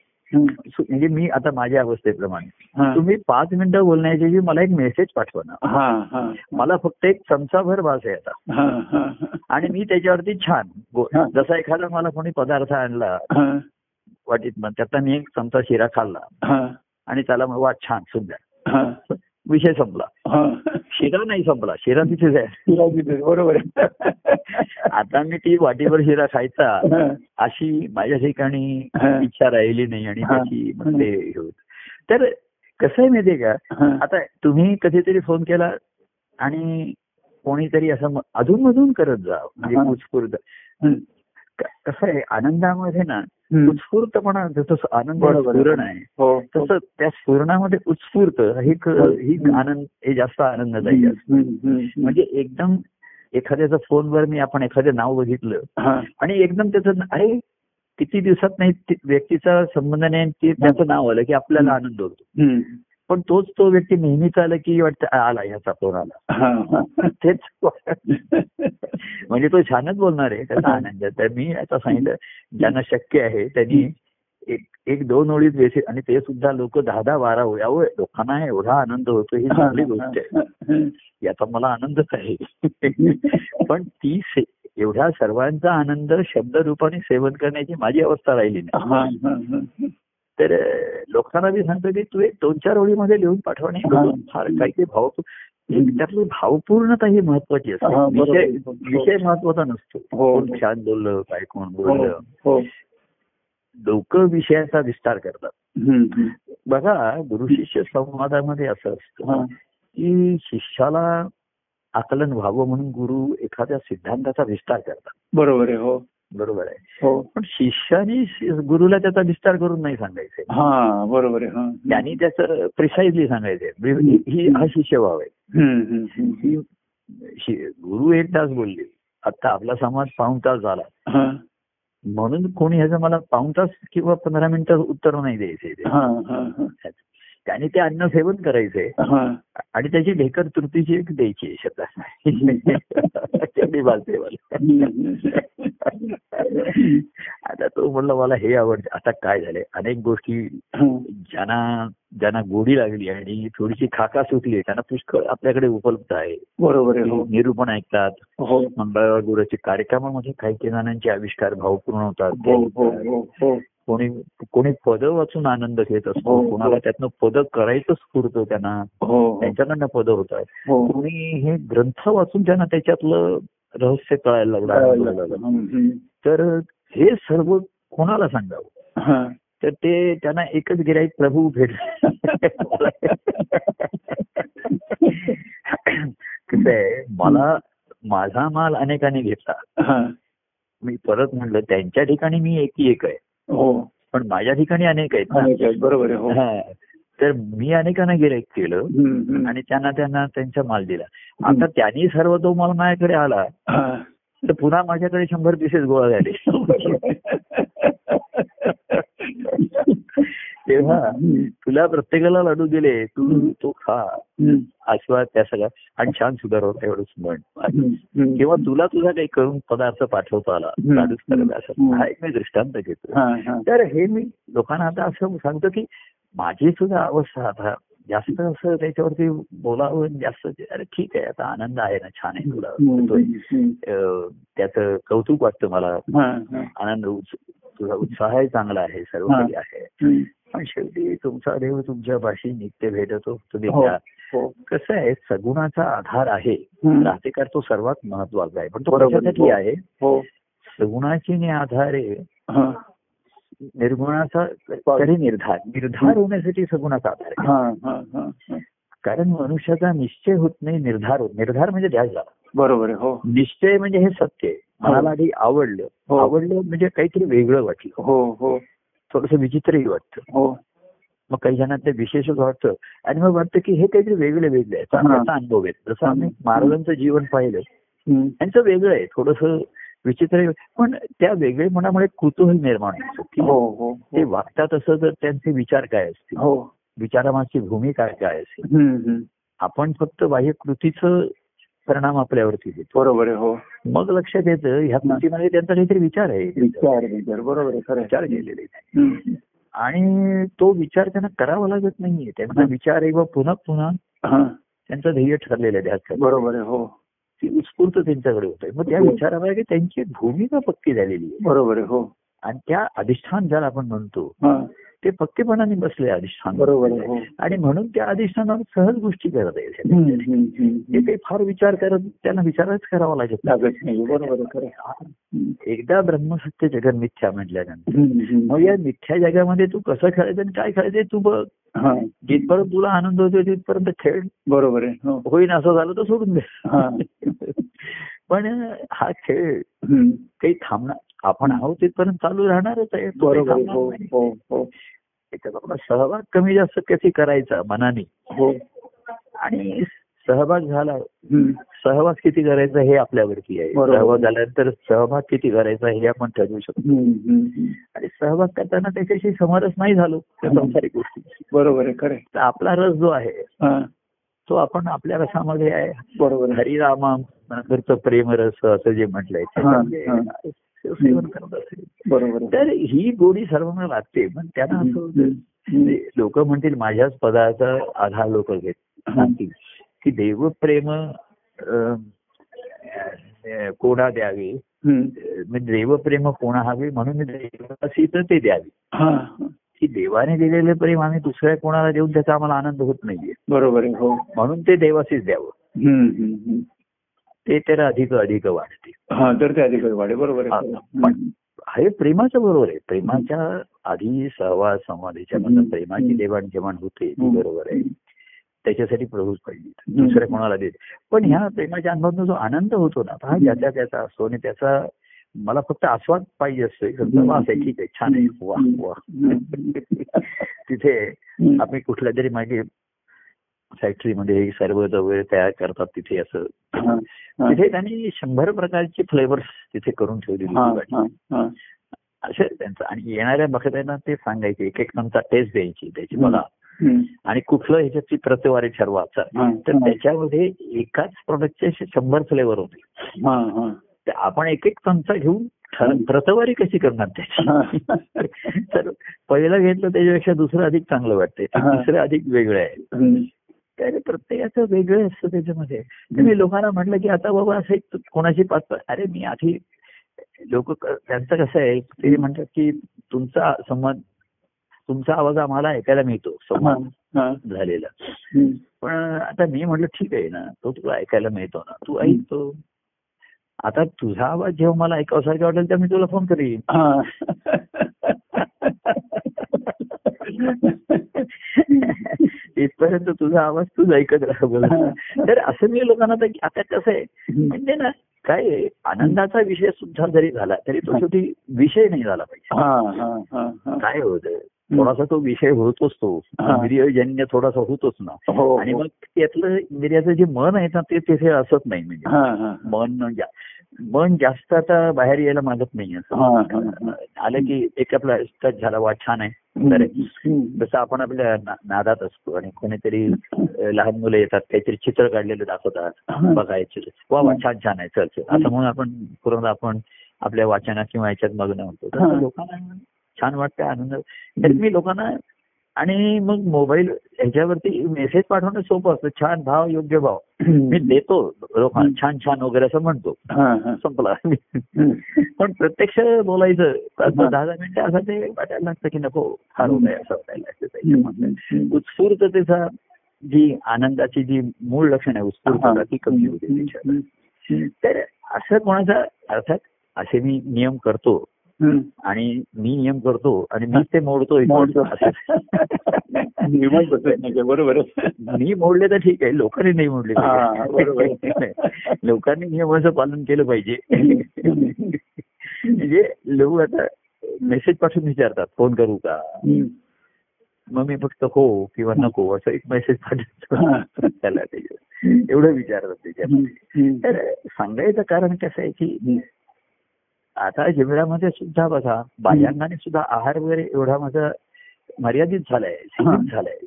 म्हणजे मी आता माझ्या अवस्थेप्रमाणे. तुम्ही पाच मिनिटं बोलण्याऐवजी मला एक मेसेज पाठवा ना. मला फक्त एक चमचाभर भास आहे आता. आणि मी त्याच्यावरती छान. जसा एखादा मला कोणी पदार्थ आणला वाटीत मग त्यातला मी एक चमचा शिरा खाल्ला आणि त्याला मग वा छान सुंदर विषय संपला. शिरा नाही संपला शिरा तिथेच आहे बरोबर. आता मी ती वाटीभर शिरा खायचा अशी माझ्या ठिकाणी. इच्छा राहिली नाही आणि. त्याची होत तर कसं आहे माहितीये का. आता तुम्ही कधीतरी फोन केला आणि कोणीतरी असं अधूनमधून करत जा म्हणजे. उत्स्फूर्त कसं आहे आनंदामध्ये ना. उत्स्फूर्तपणा जसं आनंद आहे. आहे हो तसं त्या स्फुरणामध्ये उत्स्फूर्त ही ही आनंद हे जास्त आनंददायी असतं हं, हं, हं. म्हणजे एकदम एखाद्याचा फोनवर मी आपण एखादं नाव बघितलं हा. आणि एकदम त्याचं अरे किती दिवसात नाही व्यक्तीचा संबंध नाही ते त्याचं नाव आलं की आपल्याला आनंद होतो. हं. पण तोच तो व्यक्ती नेहमीच आला की वाटतं आला ह्याचा फोन आला. तेच म्हणजे तो छानच बोलणार आहे त्याचा आनंद. तर मी आता सांगितलं ज्यांना शक्य आहे त्यांनी एक एक दोन ओळीत बेसिक आणि ते सुद्धा लोक दहा दहा बारा ओळी अहो लोकांना एवढा आनंद होतो ही चांगली गोष्ट आहे. याचा मला आनंदच आहे पण ती एवढ्या सर्वांचा आनंद शब्द रूपाने सेवन करण्याची माझी अवस्था राहिली नाही. तर लोकांना मी सांगतो की तू एक दोन चार ओळीमध्ये लिहून पाठवणे हा. फार काही काही भाव त्यातली भावपूर्णता ही महत्वाची असते हा. विषय विषय महत्त्वाचा नसतो हो. कोण छान बोललं काय कोण हो, बोललं हो. लोक विषयाचा विस्तार करतात हं, हं. बघा गुरु शिष्य संवादामध्ये असं असतं हा. की शिष्याला आकलन व्हावं म्हणून गुरु एखाद्या सिद्धांताचा विस्तार करतात बरोबर आहे हो बरोबर आहे. हो. पण शिष्याने गुरुला त्याचा विस्तार करून नाही सांगायचंय हा बरोबर आहे हा. त्यांनी त्याचं प्रिसाइजली सांगायचंय ही ही- हा शिष्यभाव आहे हं, गुरु एक तास बोलले आता आपला समाज पाऊण तास झाला. म्हणून कोणी ह्याचं मला पाऊण तास किंवा पंधरा मिनिटं उत्तर नाही द्यायचे. त्यांनी ते अन्न सेवन करायचंय. आणि त्याची ढेकर तृतीची एक द्यायची शब्दात तेवढी बालते मला हं, हं. आता तो म्हणलं मला हे आवडतं. आता काय झालंय? अनेक गोष्टी. ज्यांना ज्यांना गोडी लागली आणि थोडीशी खाका सुटली त्यांना पुष्कळ आपल्याकडे उपलब्ध आहे. बरोबर आहे हो. निरूपण ऐकतात. हो. मंगळवार गुरुच्या कार्यक्रमामध्ये काही काही जणांचे आविष्कार भावपूर्ण होतात. हो कोणी कोणी पद वाचून आनंद घेत असतो. कोणाला त्यातनं पद करायचं स्फूर्त त्यांना. त्यांच्याकडनं पद होतात. कोणी हे ग्रंथ वाचून त्यांना त्याच्यातलं रहस्य कळायला लागलं. तर हे सर्व कोणाला सांगावं. तर ते त्यांना एकच गिराईक प्रभू भेट कसं आहे मला माझा माल अनेकांनी घेतला. मी परत म्हणलं त्यांच्या ठिकाणी मी एकी एक आहे हो पण माझ्या ठिकाणी अनेक आहेत बरोबर आहे हो. तर मी अनेकांना गिराईक केलं. आणि त्यांना त्यांना त्यांचा माल दिला आता त्यांनी सर्व तो माल माझ्याकडे आला. तर पुन्हा माझ्याकडे शंभर पिसेस गोळा झाले तेव्हा. तुला प्रत्येकाला लाडू दिले तू तो खा. आस्वाद त्या सगळ्या आणि छान सुधार होता एवढंच म्हण. किंवा तुला तुझा काही करून पदार्थ पाठवता आला. लाडूच असं हं. एक मी दृष्टांत घेतो. तर हे मी लोकांना आता असं सांगतो की माझी सुद्धा अवस्था आता जास्त असं त्याच्यावरती बोलावं जास्त अरे ठीक आहे आता आनंद आहे ना छान आहे तुला हं. हं. अं, त्याचं कौतुक वाटतं मला. आनंद तुझा उत्साहही चांगला आहे सर्व. काही आहे. पण शेवटी तुमचा देव तुमच्या भाषी नित्य भेटतो तुम्ही हो. कसं आहे सगुणाचा आधार आहे. राहतेकार तो सर्वात महत्त्वाचा आहे पण तो. कशासाठी. आहे. सगुणाची आधारे हा. निर्गुणाचा तरी निर्धार. निर्धार होण्यासाठी सगुणाचा आधार आहे. हा, हा, हा, हा. कारण मनुष्याचा निश्चय होत नाही निर्धार होत. निर्धार म्हणजे ध्यास झाला बरोबर हो. निश्चय म्हणजे हे सत्य आहे. मनाला आधी आवडलं. हो. आवडलं म्हणजे काहीतरी वेगळं वाटलं. हो हो. थोडस विचित्रही वाटतं. हो. मग काही जणांना ते विशेषच वाटतं. आणि मग वाटतं की हे काहीतरी वेगळे वेगळे आहे. हा. त्याचा अनुभव आहे. जसं आम्ही महाराजांचं जीवन पाहिलं हं. त्यांचं वेगळं आहे. थोडस विचित्र आहे. पण त्या वेगळेपणामुळे कुतूहल निर्माण होतं की हो हो. ते वागतात असं तर त्यांचे विचार काय असतील? हो. विचारामागची भूमिका काय असेल. आपण फक्त बाह्य कृतीचं परिणाम आपल्यावरती देतो. बरोबर आहे हो. मग लक्षात येतं ह्या कृतीमध्ये त्यांचा काहीतरी विचार आहे. विचार बरोबर विचार. केलेले. हं. आणि तो विचार त्यांना करावा लागत नाहीये. त्यांचा. विचार आहे व पुन्हा पुन्हा त्यांचं ध्येय ठरलेलं आहे बरोबर आहे हो. ती उत्स्फूर्त त्यांच्याकडे होत आहे. मग त्या हो. विचारावर की त्यांची भूमिका पक्की झालेली आहे. बरोबर आहे हो. आणि त्या अधिष्ठान ज्याला आपण म्हणतो हा. ते पक्केपणाने बसले अधिष्ठान. बरोबर आहे हो. आणि म्हणून त्या अधिष्ठानावर सहज गोष्टी करत आहे. ते काही फार विचार करत त्यांना विचारच करावा लागत आहे. हम्म, एकदा ब्रह्मसत्य जगन मिथ्या म्हटल्यानंतर. मग या मिथ्या जगामध्ये तू कसं खेळायचं आणि काय खेळायचं तू बघ. हा. जिथपर्यंत तुला आनंद होतो तिथपर्यंत खेळ. बरोबर आहे हो. होईन असं झालं तर सोडून दे. हा. पण हा खेळ. काही थांबणार आपण आहोत तिथपर्यंत चालू राहणारच आहे हो. हो हो त्याच्यात आपला सहभाग कमी जास्त कधी करायचा मनाने हो आणि सहभाग झाला. सहवास किती करायचा हे आपल्यावरती आहे. सहभाग झाल्यानंतर सहभाग किती करायचा हे आपण ठरवू शकतो. आणि सहभाग करताना त्याच्याशी समरस नाही झालो. संसारिक गोष्टी बरोबर आहे खरं. तर आपला रस जो आहे तो आपण आपल्या रसामध्ये आहे बरोबर हरिरामा प्रेम रस असं जे म्हटलंय. सेवन करत असेल तर ही गोडी सर्वांना लागते पण त्यांना असं होतं. लोक म्हणतील माझ्याच पदाचा आधार लोक घेत सांगतील. की देवप्रेम कोणा द्यावे. म्हणजे देवप्रेम कोणा हवे? म्हणून देवासी तर ते द्यावे. हा. की देवाने दिलेले प्रेम आम्ही दुसऱ्या कोणाला देऊन त्याचा आम्हाला आनंद होत नाहीये. बरोबर हो. म्हणून ते देवासीच द्यावं. ते त्याला अधिक अधिक वाढते. हा तर ते अधिक वाढे बरोबर आहे. हा. पण हे प्रेमाचं बरोबर आहे. प्रेमाच्या आधी सहवास संवादाच्या प्रेमाची देवाणघेवाण होते ती. बरोबर आहे. त्याच्यासाठी प्रभूच पाहिजे. दुसऱ्या कोणाला देत? पण ह्या प्रेमाच्या अनुभवातून जो आनंद होतो ना हा ज्याचा त्याचा असतो आणि त्याचा मला फक्त आस्वाद पाहिजे असतो. वास आहे. ठीक आहे. छान आहे. वा वा. तिथे. आम्ही कुठल्या तरी मागे फॅक्टरीमध्ये हे सर्व वगैरे तयार करतात तिथे असं. तिथे त्यांनी शंभर प्रकारचे फ्लेवर्स तिथे करून हा. असं त्यांचं आणि येणाऱ्या बघताना ते सांगायचे एक एक चमचा टेस्ट द्यायची त्याची हम्म. आणि कुठलं ह्याच्याची प्रतवारी ठरवायचा तर. त्याच्यामध्ये एकाच प्रोडक्टचे असे शंभर फ्लेवर होते. तर आपण एक एक चमचा घेऊन प्रतवारी कशी करणार त्याची तर पहिलं घेतलं त्याच्यापेक्षा दुसरं अधिक चांगलं वाटतंय. तिसरं अधिक वेगळं आहे. तर प्रत्येकाचं वेगळं असतं त्याच्यामध्ये. मी लोकांना म्हटलं की आता बाबा असं कोणाची पाच अरे मी आधी लोक त्यांचं कसं आहे ते म्हणतात की तुमचा संवाद तुमचा आवाज आम्हाला ऐकायला मिळतो संवाद. झालेला. पण आता मी म्हटलं ठीक आहे ना तो तुला ऐकायला मिळतो ना तू ऐकतो आता तुझा आवाज जेव्हा मला ऐकावसारखा वाटेल तर मी तुला फोन करीन. इथपर्यंत तुझा आवाज तूच ऐकत राहा बोला. तर असं मी लोकांना आता कसं आहे म्हणजे ना काय आनंदाचा विषय सुद्धा जरी झाला तरी तो शेवटी विषय नाही झाला पाहिजे. हा, हा, हा, हा. काय होतं थोडासा तो विषय होतोच तो. इंद्रियजन्य थोडासा होतोच ना हो आणि हो. मग त्यातलं इंद्रियाचं जे मन आहे ना ते तिथे असत नाही म्हणजे हा, हा. मन मन जास्त आता बाहेर यायला मागत नाही असं हा. आलं की एक आपला टच झाला वा छान आहे. जसं आपण आपल्या नादात असतो आणि कोणीतरी लहान मुलं येतात काहीतरी चित्र काढलेलं दाखवतात. बघायचे वा वा छान छान आहे चल असं म्हणून आपण पूर्ण आपण आपल्या वाचनात किंवा याच्यात मग्न होतो. लोकांना छान वाटतं आनंद तर मी लोकांना आणि मग मोबाईल ह्याच्यावरती मेसेज पाठवणं सोपं असतं छान भाव योग्य भाव मी देतो लोकांना छान छान वगैरे असं म्हणतो. संपला. पण प्रत्यक्ष बोलायचं. दहा दहा मिनिटं असं ते वाटायला लागतं की नको फार होत आहे असं वाटायला लागतं. उत्स्फूर्ततेचा जी आनंदाची जी मूळ लक्षण आहे उत्स्फूर्तता ती कमी होते. तर असं कोणाचा अर्थात असे मी नियम करतो. आणि मी नियम करतो आणि मी ते मोडतोय मोडतो. बरोबर. मी मोडले तर ठीक आहे लोकांनी नाही मोडले हा, बरोबर आहे. पाहिजे. लोकांनी नियमाचं पालन केलं पाहिजे म्हणजे लोक आता मेसेज पाठवून विचारतात फोन करू का. मग मी फक्त हो किंवा नको असं एक मेसेज पाठवतो त्याला एवढं विचारतात त्याच्यामध्ये. तर सांगायचं कारण कसं आहे की आता जीवनामध्ये सुद्धा बघा बाह्यांगाने सुद्धा आहार वगैरे एवढा माझा मर्यादित झालाय झालाय.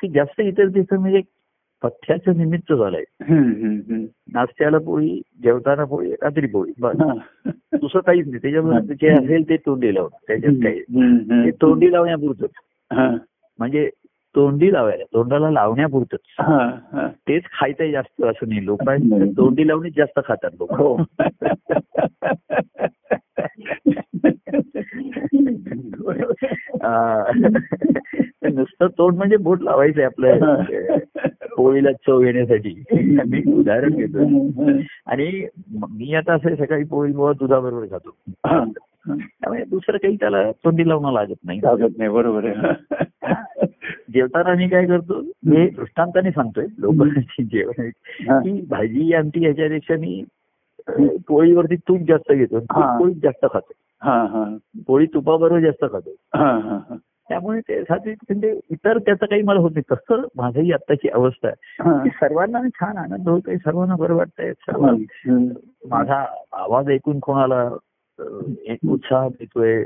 की जास्त इतर तिथं म्हणजे पथ्याचं निमित्त झालंय. नाश्त्याला पोळी जेवताना पोळी रात्री पोळी बस. दुसरं काहीच नाही. त्याच्यामध्ये जे असेल ते तोंडी लावणं. त्याच्यात काही. ते तोंडी लावण्यापुरतंच. म्हणजे तोंडी लावायला तोंडाला लावण्यापुरतंच. तेच खायचंय जास्त असं नाही. लोकांनी तोंडी लावणीच जास्त खातात लोक. हो. नुसतं तोंड म्हणजे बोट लावायचंय आपलं. पोळीला चव येण्यासाठी. मी उदाहरण घेतो आणि म- आता असं सकाळी पोळी बुवा दुधाबरोबर खातो. त्यामुळे दुसरं काही त्याला तोंडी लावणं लागत नाही. लागत नाही. बरोबर आहे. जेवताना मी काय करतो? हे दृष्टांताने सांगतोय. लोकांची जेवण. की भाजी आमटी याच्यापेक्षा मी पोळीवरती तूप जास्त घेतो हा. पोळी जास्त खातो. हा हा. पोळी तुपाबरोबर जास्त खातो. हा हा हा. त्यामुळे ते म्हणजे इतर त्याचं काही मला होत नाही. तसं माझंही आत्ताची अवस्था आहे. सर्वांना छान आनंद होतोय. सर्वांना बरं वाटतंय. सर्व हम्म. माझा आवाज ऐकून कोणाला उत्साह मिळतोय.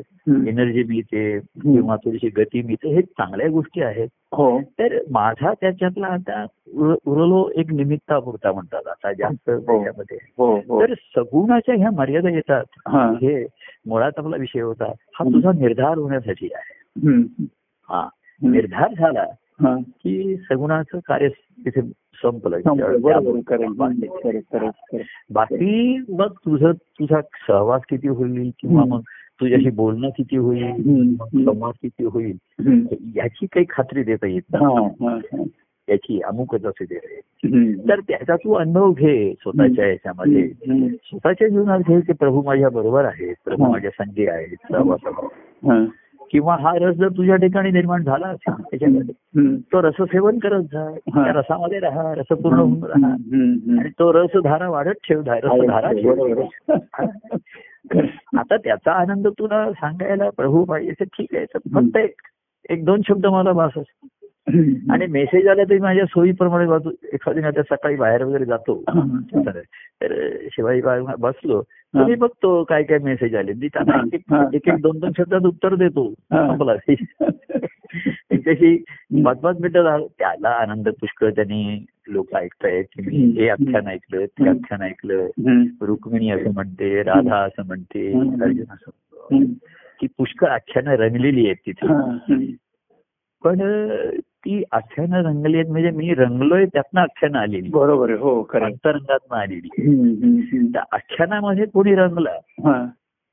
एनर्जी मिळते किंवा थोडीशी गती मिळते हे चांगल्या गोष्टी आहेत. हो. तर माझा त्याच्यातला आता उर- उरलो एक निमित्तापुरता म्हणतात आता जास्त त्याच्यामध्ये. हो हो. तर सगुणाच्या ह्या मर्यादा येतात. हा. हे मुळात आपला विषय होता. हा तुझा निर्धार होण्यासाठी आहे. हा. निर्धार झाला हा. की सगुणाचं कार्य तिथे संपलं. बाकी मग तुझं तुझा सहवास किती होईल किंवा. मग तुझ्याशी बोलणं किती होईल संवाद किती होईल. याची काही खात्री देता येत नाही. याची अमुकच असे ते हम्म. तर त्याचा तू अनुभव घे स्वतःच्या याच्यामध्ये. स्वतःच्या जीवनात घे की प्रभू माझ्या बरोबर आहेत प्रभू. माझ्या संधी आहेत सहवासात हा. किंवा हा रस जर तुझ्या ठिकाणी निर्माण झाला असेल त्याच्यामध्ये. तो रससेवन करत जा. त्या रसामध्ये राहा रसपूर्ण होऊन राहा. आणि तो रस धारा वाढत ठेव रसधारा ठेव. आता त्याचा आनंद तुला सांगायला प्रभू पाहिजे ठीक आहे फक्त एक एक दोन शब्द मला भास असतो. आणि मेसेज आला तरी माझ्या सोयीप्रमाणे वाचू एखादी आता सकाळी बाहेर वगैरे जातो. तर शिवाजी बसलो. तर मी बघतो काय काय मेसेज आले. मी त्यांना एक- एक- दोन दोन शब्दात उत्तर देतो. संपला त्यांच्याशी पाच पाच मिनिटं झालं. त्याला आनंद पुष्कळ त्यांनी लोक ऐकतायत. की मी हे आख्यान ऐकलं ते आख्यान ऐकलं. रुक्मिणी असं म्हणते राधा असं म्हणते. अर्जुन असं. की पुष्कळ आख्यानं रंगलेली आहेत तिथे. पण ती आख्यानं रंगली आहेत म्हणजे मी रंगलोय त्यातनं आख्यानं आलेली बरोबर आहे हो. अंतरंगातनं आलेली. त्या आख्यानामध्ये कोणी रंगला हा.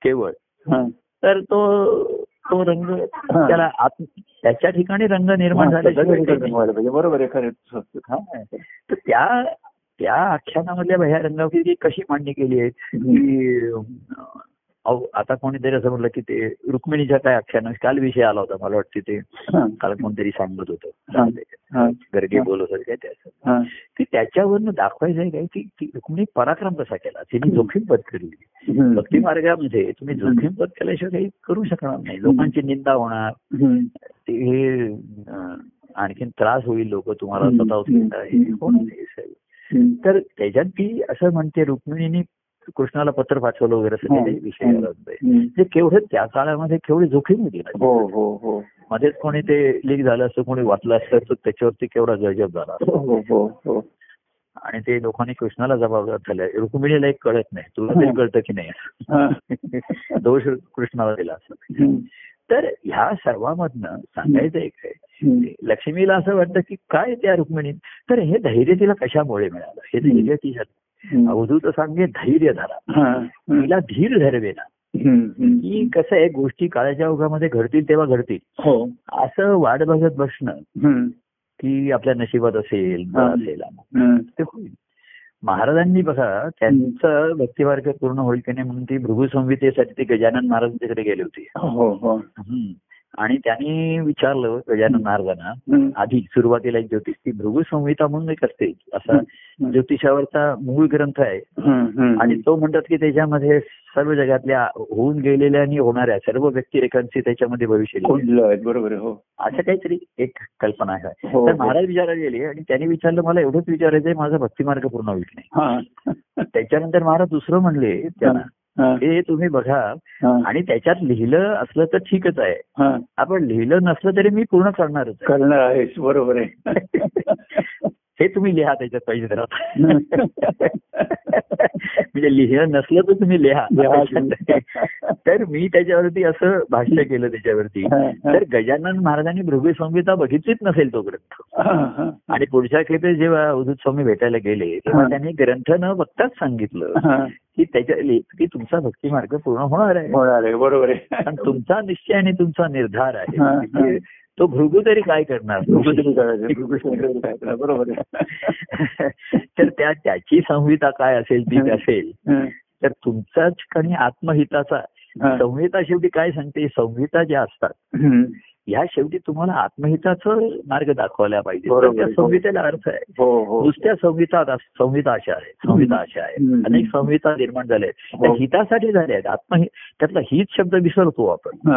केवळ हा. तर तो तो रंग त्याला त्याच्या ठिकाणी रंग निर्माण पाहिजे. बरोबर आहे. तर त्या त्या आख्यानामधल्या ह्या रंगावली कशी मांडणी केली आहे की आता कोणीतरी असं म्हणलं की ते रुक्मिणीच्या काय आख्यान काल विषय आला होता मला वाटते ते. काल कोणतरी सांगत. होतं. गर्गे. बोलत होते काय त्याचं. की त्याच्यावरनं दाखवायचं आहे काय की रुक्मिणी पराक्रम कसा केला तिने जोखीम पत्करली हम्म. भक्ती मार्गामध्ये तुम्ही जोखीम पत्करल्याशिवाय काही करू शकणार नाही लोकांची निंदा होणार. ते हे आणखीन त्रास होईल लोक तुम्हाला. स्वतः हे होणार. तर त्याच्यात ती असं म्हणते रुक्मिणीने कृष्णाला पत्र पाठवलं वगैरे असं. काही विषय. हम्म. म्हणजे केवढं त्या काळामध्ये केवढी जोखीम होती ना हो हो हो मध्येच कोणी ते लीक झालं असतं कोणी वाचलं असतं तर त्याच्यावरती केवढा गजब झाला असता. हो हो हो आणि ते लोकांनी कृष्णाला जबाबदार झाले रुक्मिणीला एक कळत नाही तुला तरी कळतं की नाही. दोष कृष्णाला दिला असं. तर ह्या सर्वामधनं सांगायचं एक आहे. लक्ष्मीला असं वाटतं की काय त्या रुक्मिणी तर हे धैर्य तिला कशामुळे मिळालं हे धैर्य तिच्या हम्म. अवधूत सांगे धैर्य धरा हा. तिला धीर. हम्म. की कसं आहे गोष्टी काळाच्या ओघामध्ये घडतील तेव्हा घडतील हो असं वाट बघत बसणं. की आपल्या नशिबात असेल असेल. ते होईल महाराजांनी बघा त्यांचं भक्तिमार्ग पूर्ण होईल की नाही म्हणून ती भृगु संहितेसाठी ते गजानन महाराजांच्याकडे गेले होते हो हो. आणि त्यांनी विचारलं गजानन महाराजांना. आधी सुरुवातीला एक ज्योतिष ती भृगु संहिता म्हणून एक असते. असा ज्योतिषावरचा मूळ ग्रंथ आहे. आणि तो म्हणतात की त्याच्यामध्ये सर्व जगातल्या होऊन गेलेल्या आणि होणाऱ्या सर्व व्यक्तिरेखांची त्याच्यामध्ये भविष्य बरोबर हो. असं काहीतरी एक कल्पना आहे. हो तर महाराज विचारायला गेले आणि त्यांनी विचारलं मला एवढंच विचारायचंय माझा भक्तिमार्ग पूर्ण होईल नाही? हा. त्याच्यानंतर महाराज दुसरं म्हणले त्यांना हा. तुम्ही बघा. आणि त्याच्यात लिहिलं असलं तर ठीकच आहे. आपण लिहिलं नसलं तरी मी पूर्ण करणारच आहे. करणार आहेस बरोबर आहे हे तुम्ही लिहा त्याच्यात पाहिजे तर म्हणजे लिहिलं नसलं तर तुम्ही लिहा. तर मी त्याच्यावरती असं भाष्य केलं त्याच्यावरती. तर गजानन महाराजांनी भृगू संहिता बघितलीच नसेल तो ग्रंथ. आणि पुढच्या खेपे जेव्हा अवधूत स्वामी भेटायला गेले तेव्हा त्यांनी ग्रंथ न बघताच सांगितलं की त्याच्या की तुमचा भक्ती मार्ग पूर्ण होणार आहे. होणार आहे. बरोबर आहे. तुमचा निश्चय आणि तुमचा निर्धार आहे. म्हणजे तो भृगू तरी काय करणार? बरोबर तर त्या त्याची संहिता काय असेल ती असेल. तर तुमच्याच ठिकाणी आत्महिताचा संहिता शेवटी काय सांगते? संहिता ज्या असतात ह्या शेवटी तुम्हाला आत्महिताचं मार्ग दाखवायला पाहिजे. त्या संहितेला अर्थ आहे. नुसत्या संहिता संहिता अशा आहे संहिता अशा आहे अनेक संहिता निर्माण झाल्या आहेत. त्या हितासाठी झाल्या आहेत. आत्महि त्यातला हित शब्द विसरतो आपण.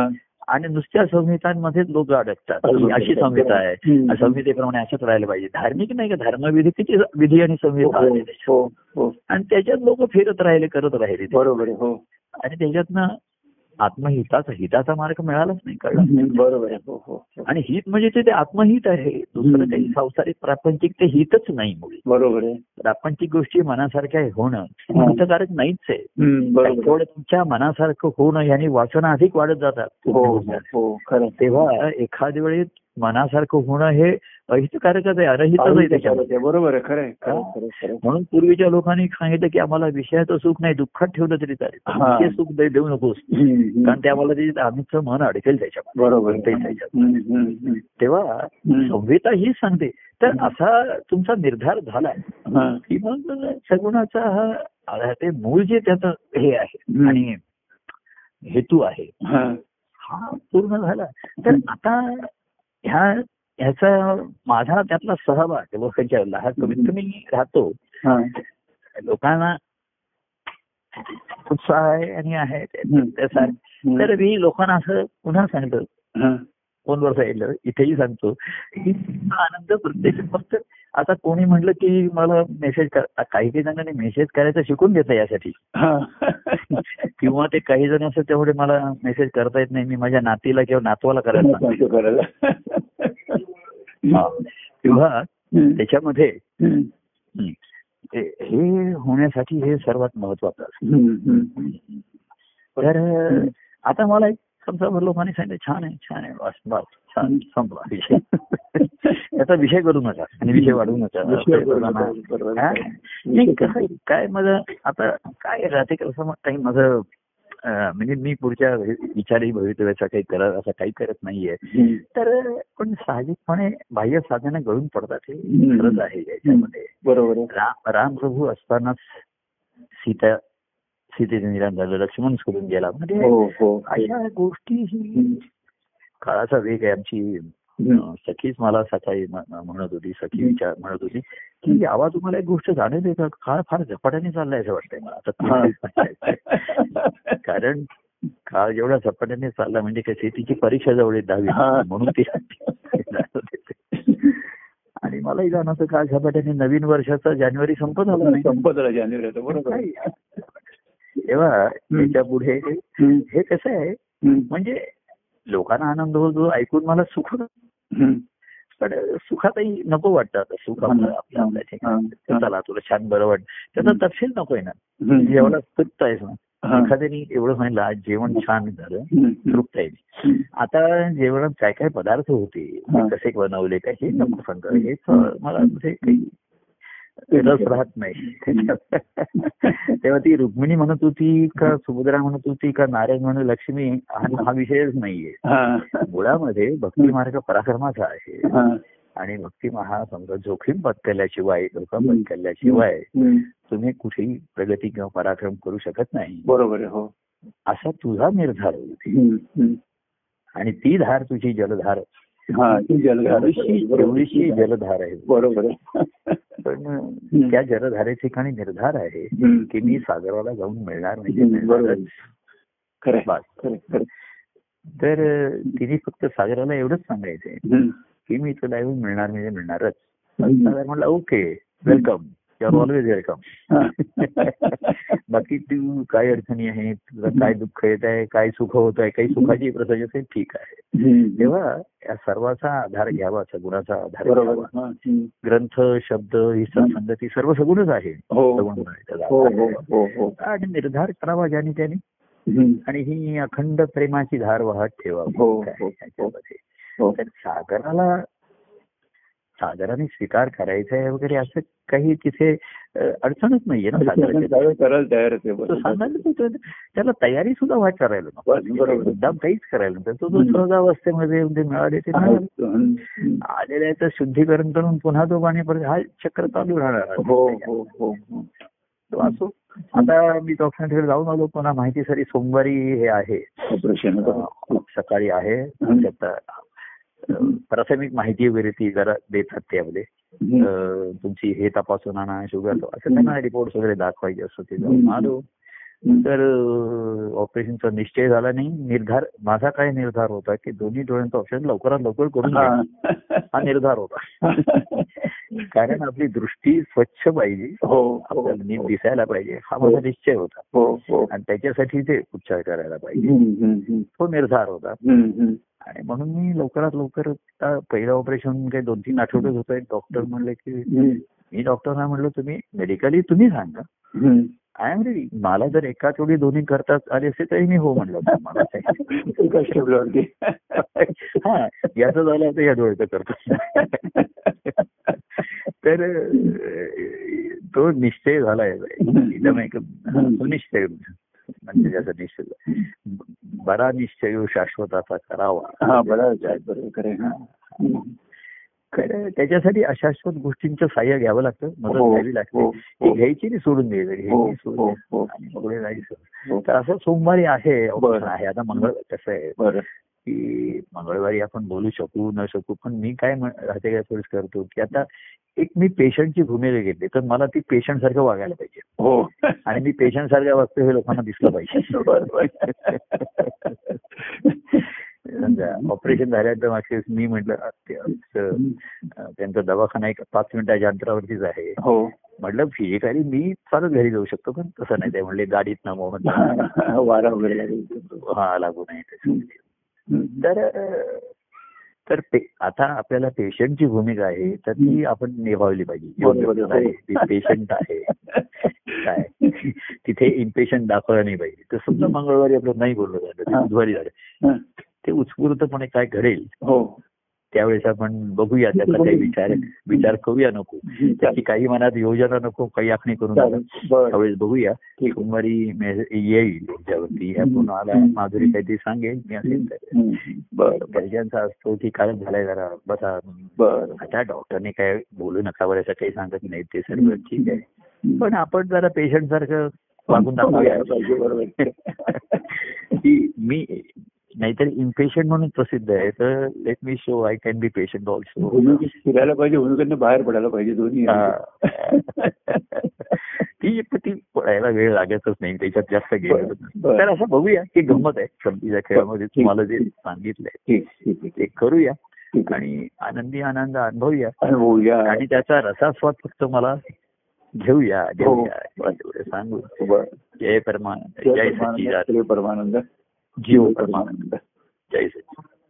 आणि नुसत्या संहितांमध्येच लोक अडकतात. अशी संहिता आहे. संहितेप्रमाणे असंच राहायला पाहिजे. धार्मिक नाही का? धर्मविधी किती विधी आणि संहिता आणि त्याच्यात लोक फिरत राहिले करत राहिले बरोबर आणि त्याच्यातनं आत्महिताचा हिताचा मार्ग मिळालाच नाही कळलं बरोबर आहे. आणि हित म्हणजे ते आत्महित आहे दुसरं काही संसारिक प्रापंचिक ते हितच नाही मुळे. बरोबर आहे. प्रापंचिक गोष्टी मनासारख्या होणं हितकारक नाहीच आहे. थोडं तुमच्या मनासारखं होणं याने वाचन अधिक वाढत जातात. तेव्हा एखाद्या वेळी मनासारखं होणं हे अहितकारकच आहे अनहितच आहे त्याच्यामध्ये. बरोबर आहे खरं म्हणून पूर्वीच्या लोकांनी सांगितलं की आम्हाला विषयाचं सुख नाही दुःखात ठेवलं तरी चालेल. सुख देऊ नकोस. कारण ते आम्हाला आम्हीच मन अडकेल त्याच्यात. बरोबर तेव्हा संहिता हीच सांगते. तर असा तुमचा निर्धार झालाय की मग सगुणाचा हा ते मूळ जे त्याचं हे आहे आणि हेतू आहे हा. पूर्ण झाला. तर आता ह्या ह्याचा माझा त्यातला सहभाग लोकांच्या हा कमीत कमी राहतो लोकांना उत्साह आहे आणि आहे. तर मी लोकांना असं पुन्हा सांगतो. फोनवर सांगितलं इथेही सांगतो. की आनंद प्रत्येक फक्त आता कोणी म्हणलं की मला मेसेज काही काही जणांनी मेसेज करायचं शिकून घेतलं यासाठी. किंवा ते काही जण असं तेवढे मला मेसेज करता येत नाही मी माझ्या नातीला किंवा नातवाला करायला किंवा त्याच्यामध्ये हे होण्यासाठी हे सर्वात महत्वाचं असतं. तर आता मला एक समजा लोकांनी सांगितलं छान आहे छान आहे बस बस छान संपला विषय त्याचा विषय करू नका. आणि विषय वाढवू नका. काय माझं आता काय राहते कसं काही माझं म्हणजे मी पुढच्या विचारही भवितव्याचा काही करत असं काही करत नाहीये. तर पण साहजिकपणे बाह्य साधनं गळून पडतात हे खरंच आहे याच्यामध्ये. बरोबर राम राम प्रभू असतानाच सीता सीतेचं निरान झालं लक्ष्मण सोडून गेला. म्हणजे अशा गोष्टी ही काळाचा वेग आहे आमची. सखीच मला सकाळी म्हणत होती सखी विचार म्हणत होती की आवा तुम्हाला एक गोष्ट जाणवते का? काळ फार झपाट्याने चाललाय असं वाटतंय मला. आता कारण काळ जेवढा झपाट्याने चालला म्हणजे कशी तिची परीक्षा जवळ येत दहावी म्हणून ती आणि मलाही जाणवतं काळ झपाट्याने नवीन वर्षाचा जानेवारी संपत आला संपत आला जानेवारी बरोबर. तेव्हा त्याच्या पुढे हे कसं आहे म्हणजे लोकांना आनंद होतो ऐकून मला सुख पण सुखातही नको वाटतं आता सुख आपलं आपल्या आपल्या ठिकाणी चला तुला छान बरं वाटत त्याचा तपशील नकोय ना. जेवढा तृप्त आहेस ना. एखाद्याने एवढं सांगितलं आज जेवण छान झालं तृप्त आहे आता जेवणात काय काय पदार्थ होते? कसे बनवले काय हे नको सांगतं हेच मला काही रस राहत नाही. तेव्हा ती रुक्मिणी म्हणत होती का सुभद्रा म्हणत होती का नारायण म्हणत लक्ष्मी हा विषयच नाहीये. मुळामध्ये भक्ती मार्ग पराक्रमाचा आहे. आणि भक्ती महा समजा जोखीम पत्करल्याशिवाय धोका पत्करल्याशिवाय तुम्ही कुठेही प्रगती किंवा पराक्रम करू शकत नाही. बरोबर हो. असा तुझा निर्धार होती. आणि ती धार तुझी जलधार एवढीशी जलधार आहे. बरोबर पण त्या जलधारे ठिकाणी निर्धार आहे की मी सागराला जाऊन मिळणार म्हणजे तर तिने फक्त सागराला एवढंच सांगायचंय की मी तुला येऊन मिळणार म्हणजे मिळणारच. म्हटलं okay welcome. You're always welcome बाकी तू काय अडचणी आहेत? तुला काय दुःख येत आहे? काय सुख होत आहे? काही सुखाची प्रसंग असेल ठीक आहे. तेव्हा या सर्वाचा आधार घ्यावा सगुणाचा आधार घ्यावा. ग्रंथ शब्द ही सत्संगती सर्व सगुणच आहे. हो हो. हो आणि निर्धार करावा ज्याने त्याने. आणि ही अखंड प्रेमाची धार वाहत ठेवावी. हो, हो. हो. तर सागराला सागराने स्वीकार करायचा आहे वगैरे असं काही तिथे अडचणच नाहीये ना करायला तयार त्याला तयारी सुद्धा व्हायला करायला नको बरोबर. मुद्दाम काहीच करायला नको तो जो हम्म. सहजावस्थेमध्ये म्हणजे मिळाले ते. मिळाले. हम्म. आलेलं आहे तर शुद्धीकरण करून पुन्हा तो पाणी परत हा चक्र चालू राहणार हो हो हो हो. तो असो आता मी डॉक्टरांकडे जाऊन आलो पुन्हा माहिती सारी सोमवारी हे आहे सकाळी आहे प्राथमिक माहिती वगैरे ती जरा देतात त्यामध्ये. तुमची हे तपासून आणा शुगर असं त्यांना रिपोर्ट वगैरे दाखवायचे असतं ते जाऊन. आलो तर अ, ऑपरेशनचा निश्चय झाला नाही. निर्धार माझा काय निर्धार होता की दोन्ही डोळ्यांचं ऑपरेशन लवकरात लवकर करून. हा निर्धार होता. कारण आपली दृष्टी स्वच्छ पाहिजे. हो हो आपल्याला नीट दिसायला पाहिजे. हा माझा निश्चय होता. हो हो. आणि त्याच्यासाठी ते उपचार करायला पाहिजे. तो निर्धार होता. आणि म्हणून मी लवकरात लवकर पहिलं ऑपरेशन काही दोन तीन आठवडेच होत डॉक्टर म्हणले की. मी डॉक्टरना म्हणलं तुम्ही मेडिकली तुम्ही सांगा. आय एम रेडी मला जर एकाच वेळी दोन्ही करतात आले असते तरी मी हो म्हणलं. मला. हा याचं झालं तर या डोळ्याचं करतो. तर तो निश्चय झालाय एकदम एक तो निश्चय म्हणजे ज्याचा निश्चय. बरा निश्चय शाश्वताचा करावा. हा बरोबर त्याच्यासाठी अशाश्वत गोष्टींचं साह्य घ्यावं लागतं मदत हो, घ्यावी लागते हो, ती हो. घ्यायची नाही सोडून द्यायचं हो, घ्यायची सोडून हो. हो. आणि पुढे जायचं हो. तर असं सोमवारी आहे. आहे आता मंगळ कसं आहे की मंगळवारी आपण बोलू शकू न शकू पण मी काय राहते काय थोडीच करतो की आता एक मी पेशंटची भूमिका घेतली तर मला ती पेशंट सारखं वागायला पाहिजे हो आणि मी पेशंट सारखं वागतो हे लोकांना दिसलं पाहिजे. समजा ऑपरेशन झाल्यानंतर मागच्या मी म्हटलं त्यांचा दवाखाना एक पाच मिनिटाच्या अंतरावरतीच आहे. हो. म्हटलं फिजिकली मी चालत घरी जाऊ शकतो पण तसं नाही. ते म्हणले गाडीत ना मोहन वारा वगैरे हा लागू नाही. तर तर आता आपल्याला पेशंटची भूमिका आहे तर ती आपण निभावली पाहिजे. ती पेशंट आहे. काय? तिथे इम्पेशंट दाखवला नाही पाहिजे. तर समजा मंगळवारी आपलं नाही बोललं झालं. बुधवारी झालं. ते उत्स्फूर्तपणे काय घडेल? हो. त्यावेळेस आपण बघूया त्याचा काही विचार विचार करूया नको. त्याची काही मनात योजना नको काही आखणी करून. त्यावेळेस बघूया. सोमवारी येईल त्याच्यावरती ह्या पुन्हा आला माधुरी काहीतरी सांगेल मी असेल तर. बरं असतो की काय झालाय जरा बसा. बरं. आता डॉक्टरने काय बोलू नका बरं असं काही सांगत नाही ते सर्व. ठीक आहे. पण आपण जरा पेशंट सारखं वागून दाखवूया. की मी नाहीतर इम्पेशंट म्हणून प्रसिद्ध आहे. तर let me show I can be patient also फिरायला पाहिजे भूमिकेतनं बाहेर पडायला पाहिजे दोन्ही. ती ती पडायला वेळ लागतच नाही त्याच्यात जास्त गेलं. तर. असं बघूया की गंमत आहे शब्दीच्या खेळामध्ये. तुम्हाला जे सांगितलंय ते करूया. आणि आनंदी आनंद अनुभवूया. अनुभवूया. आणि त्याचा रसास्वाद फक्त मला घेऊया देऊया हो. एवढं सांगू. जय परमानंद जय जय परमानंद, जीव परमानंद. जय सच्चिदानंद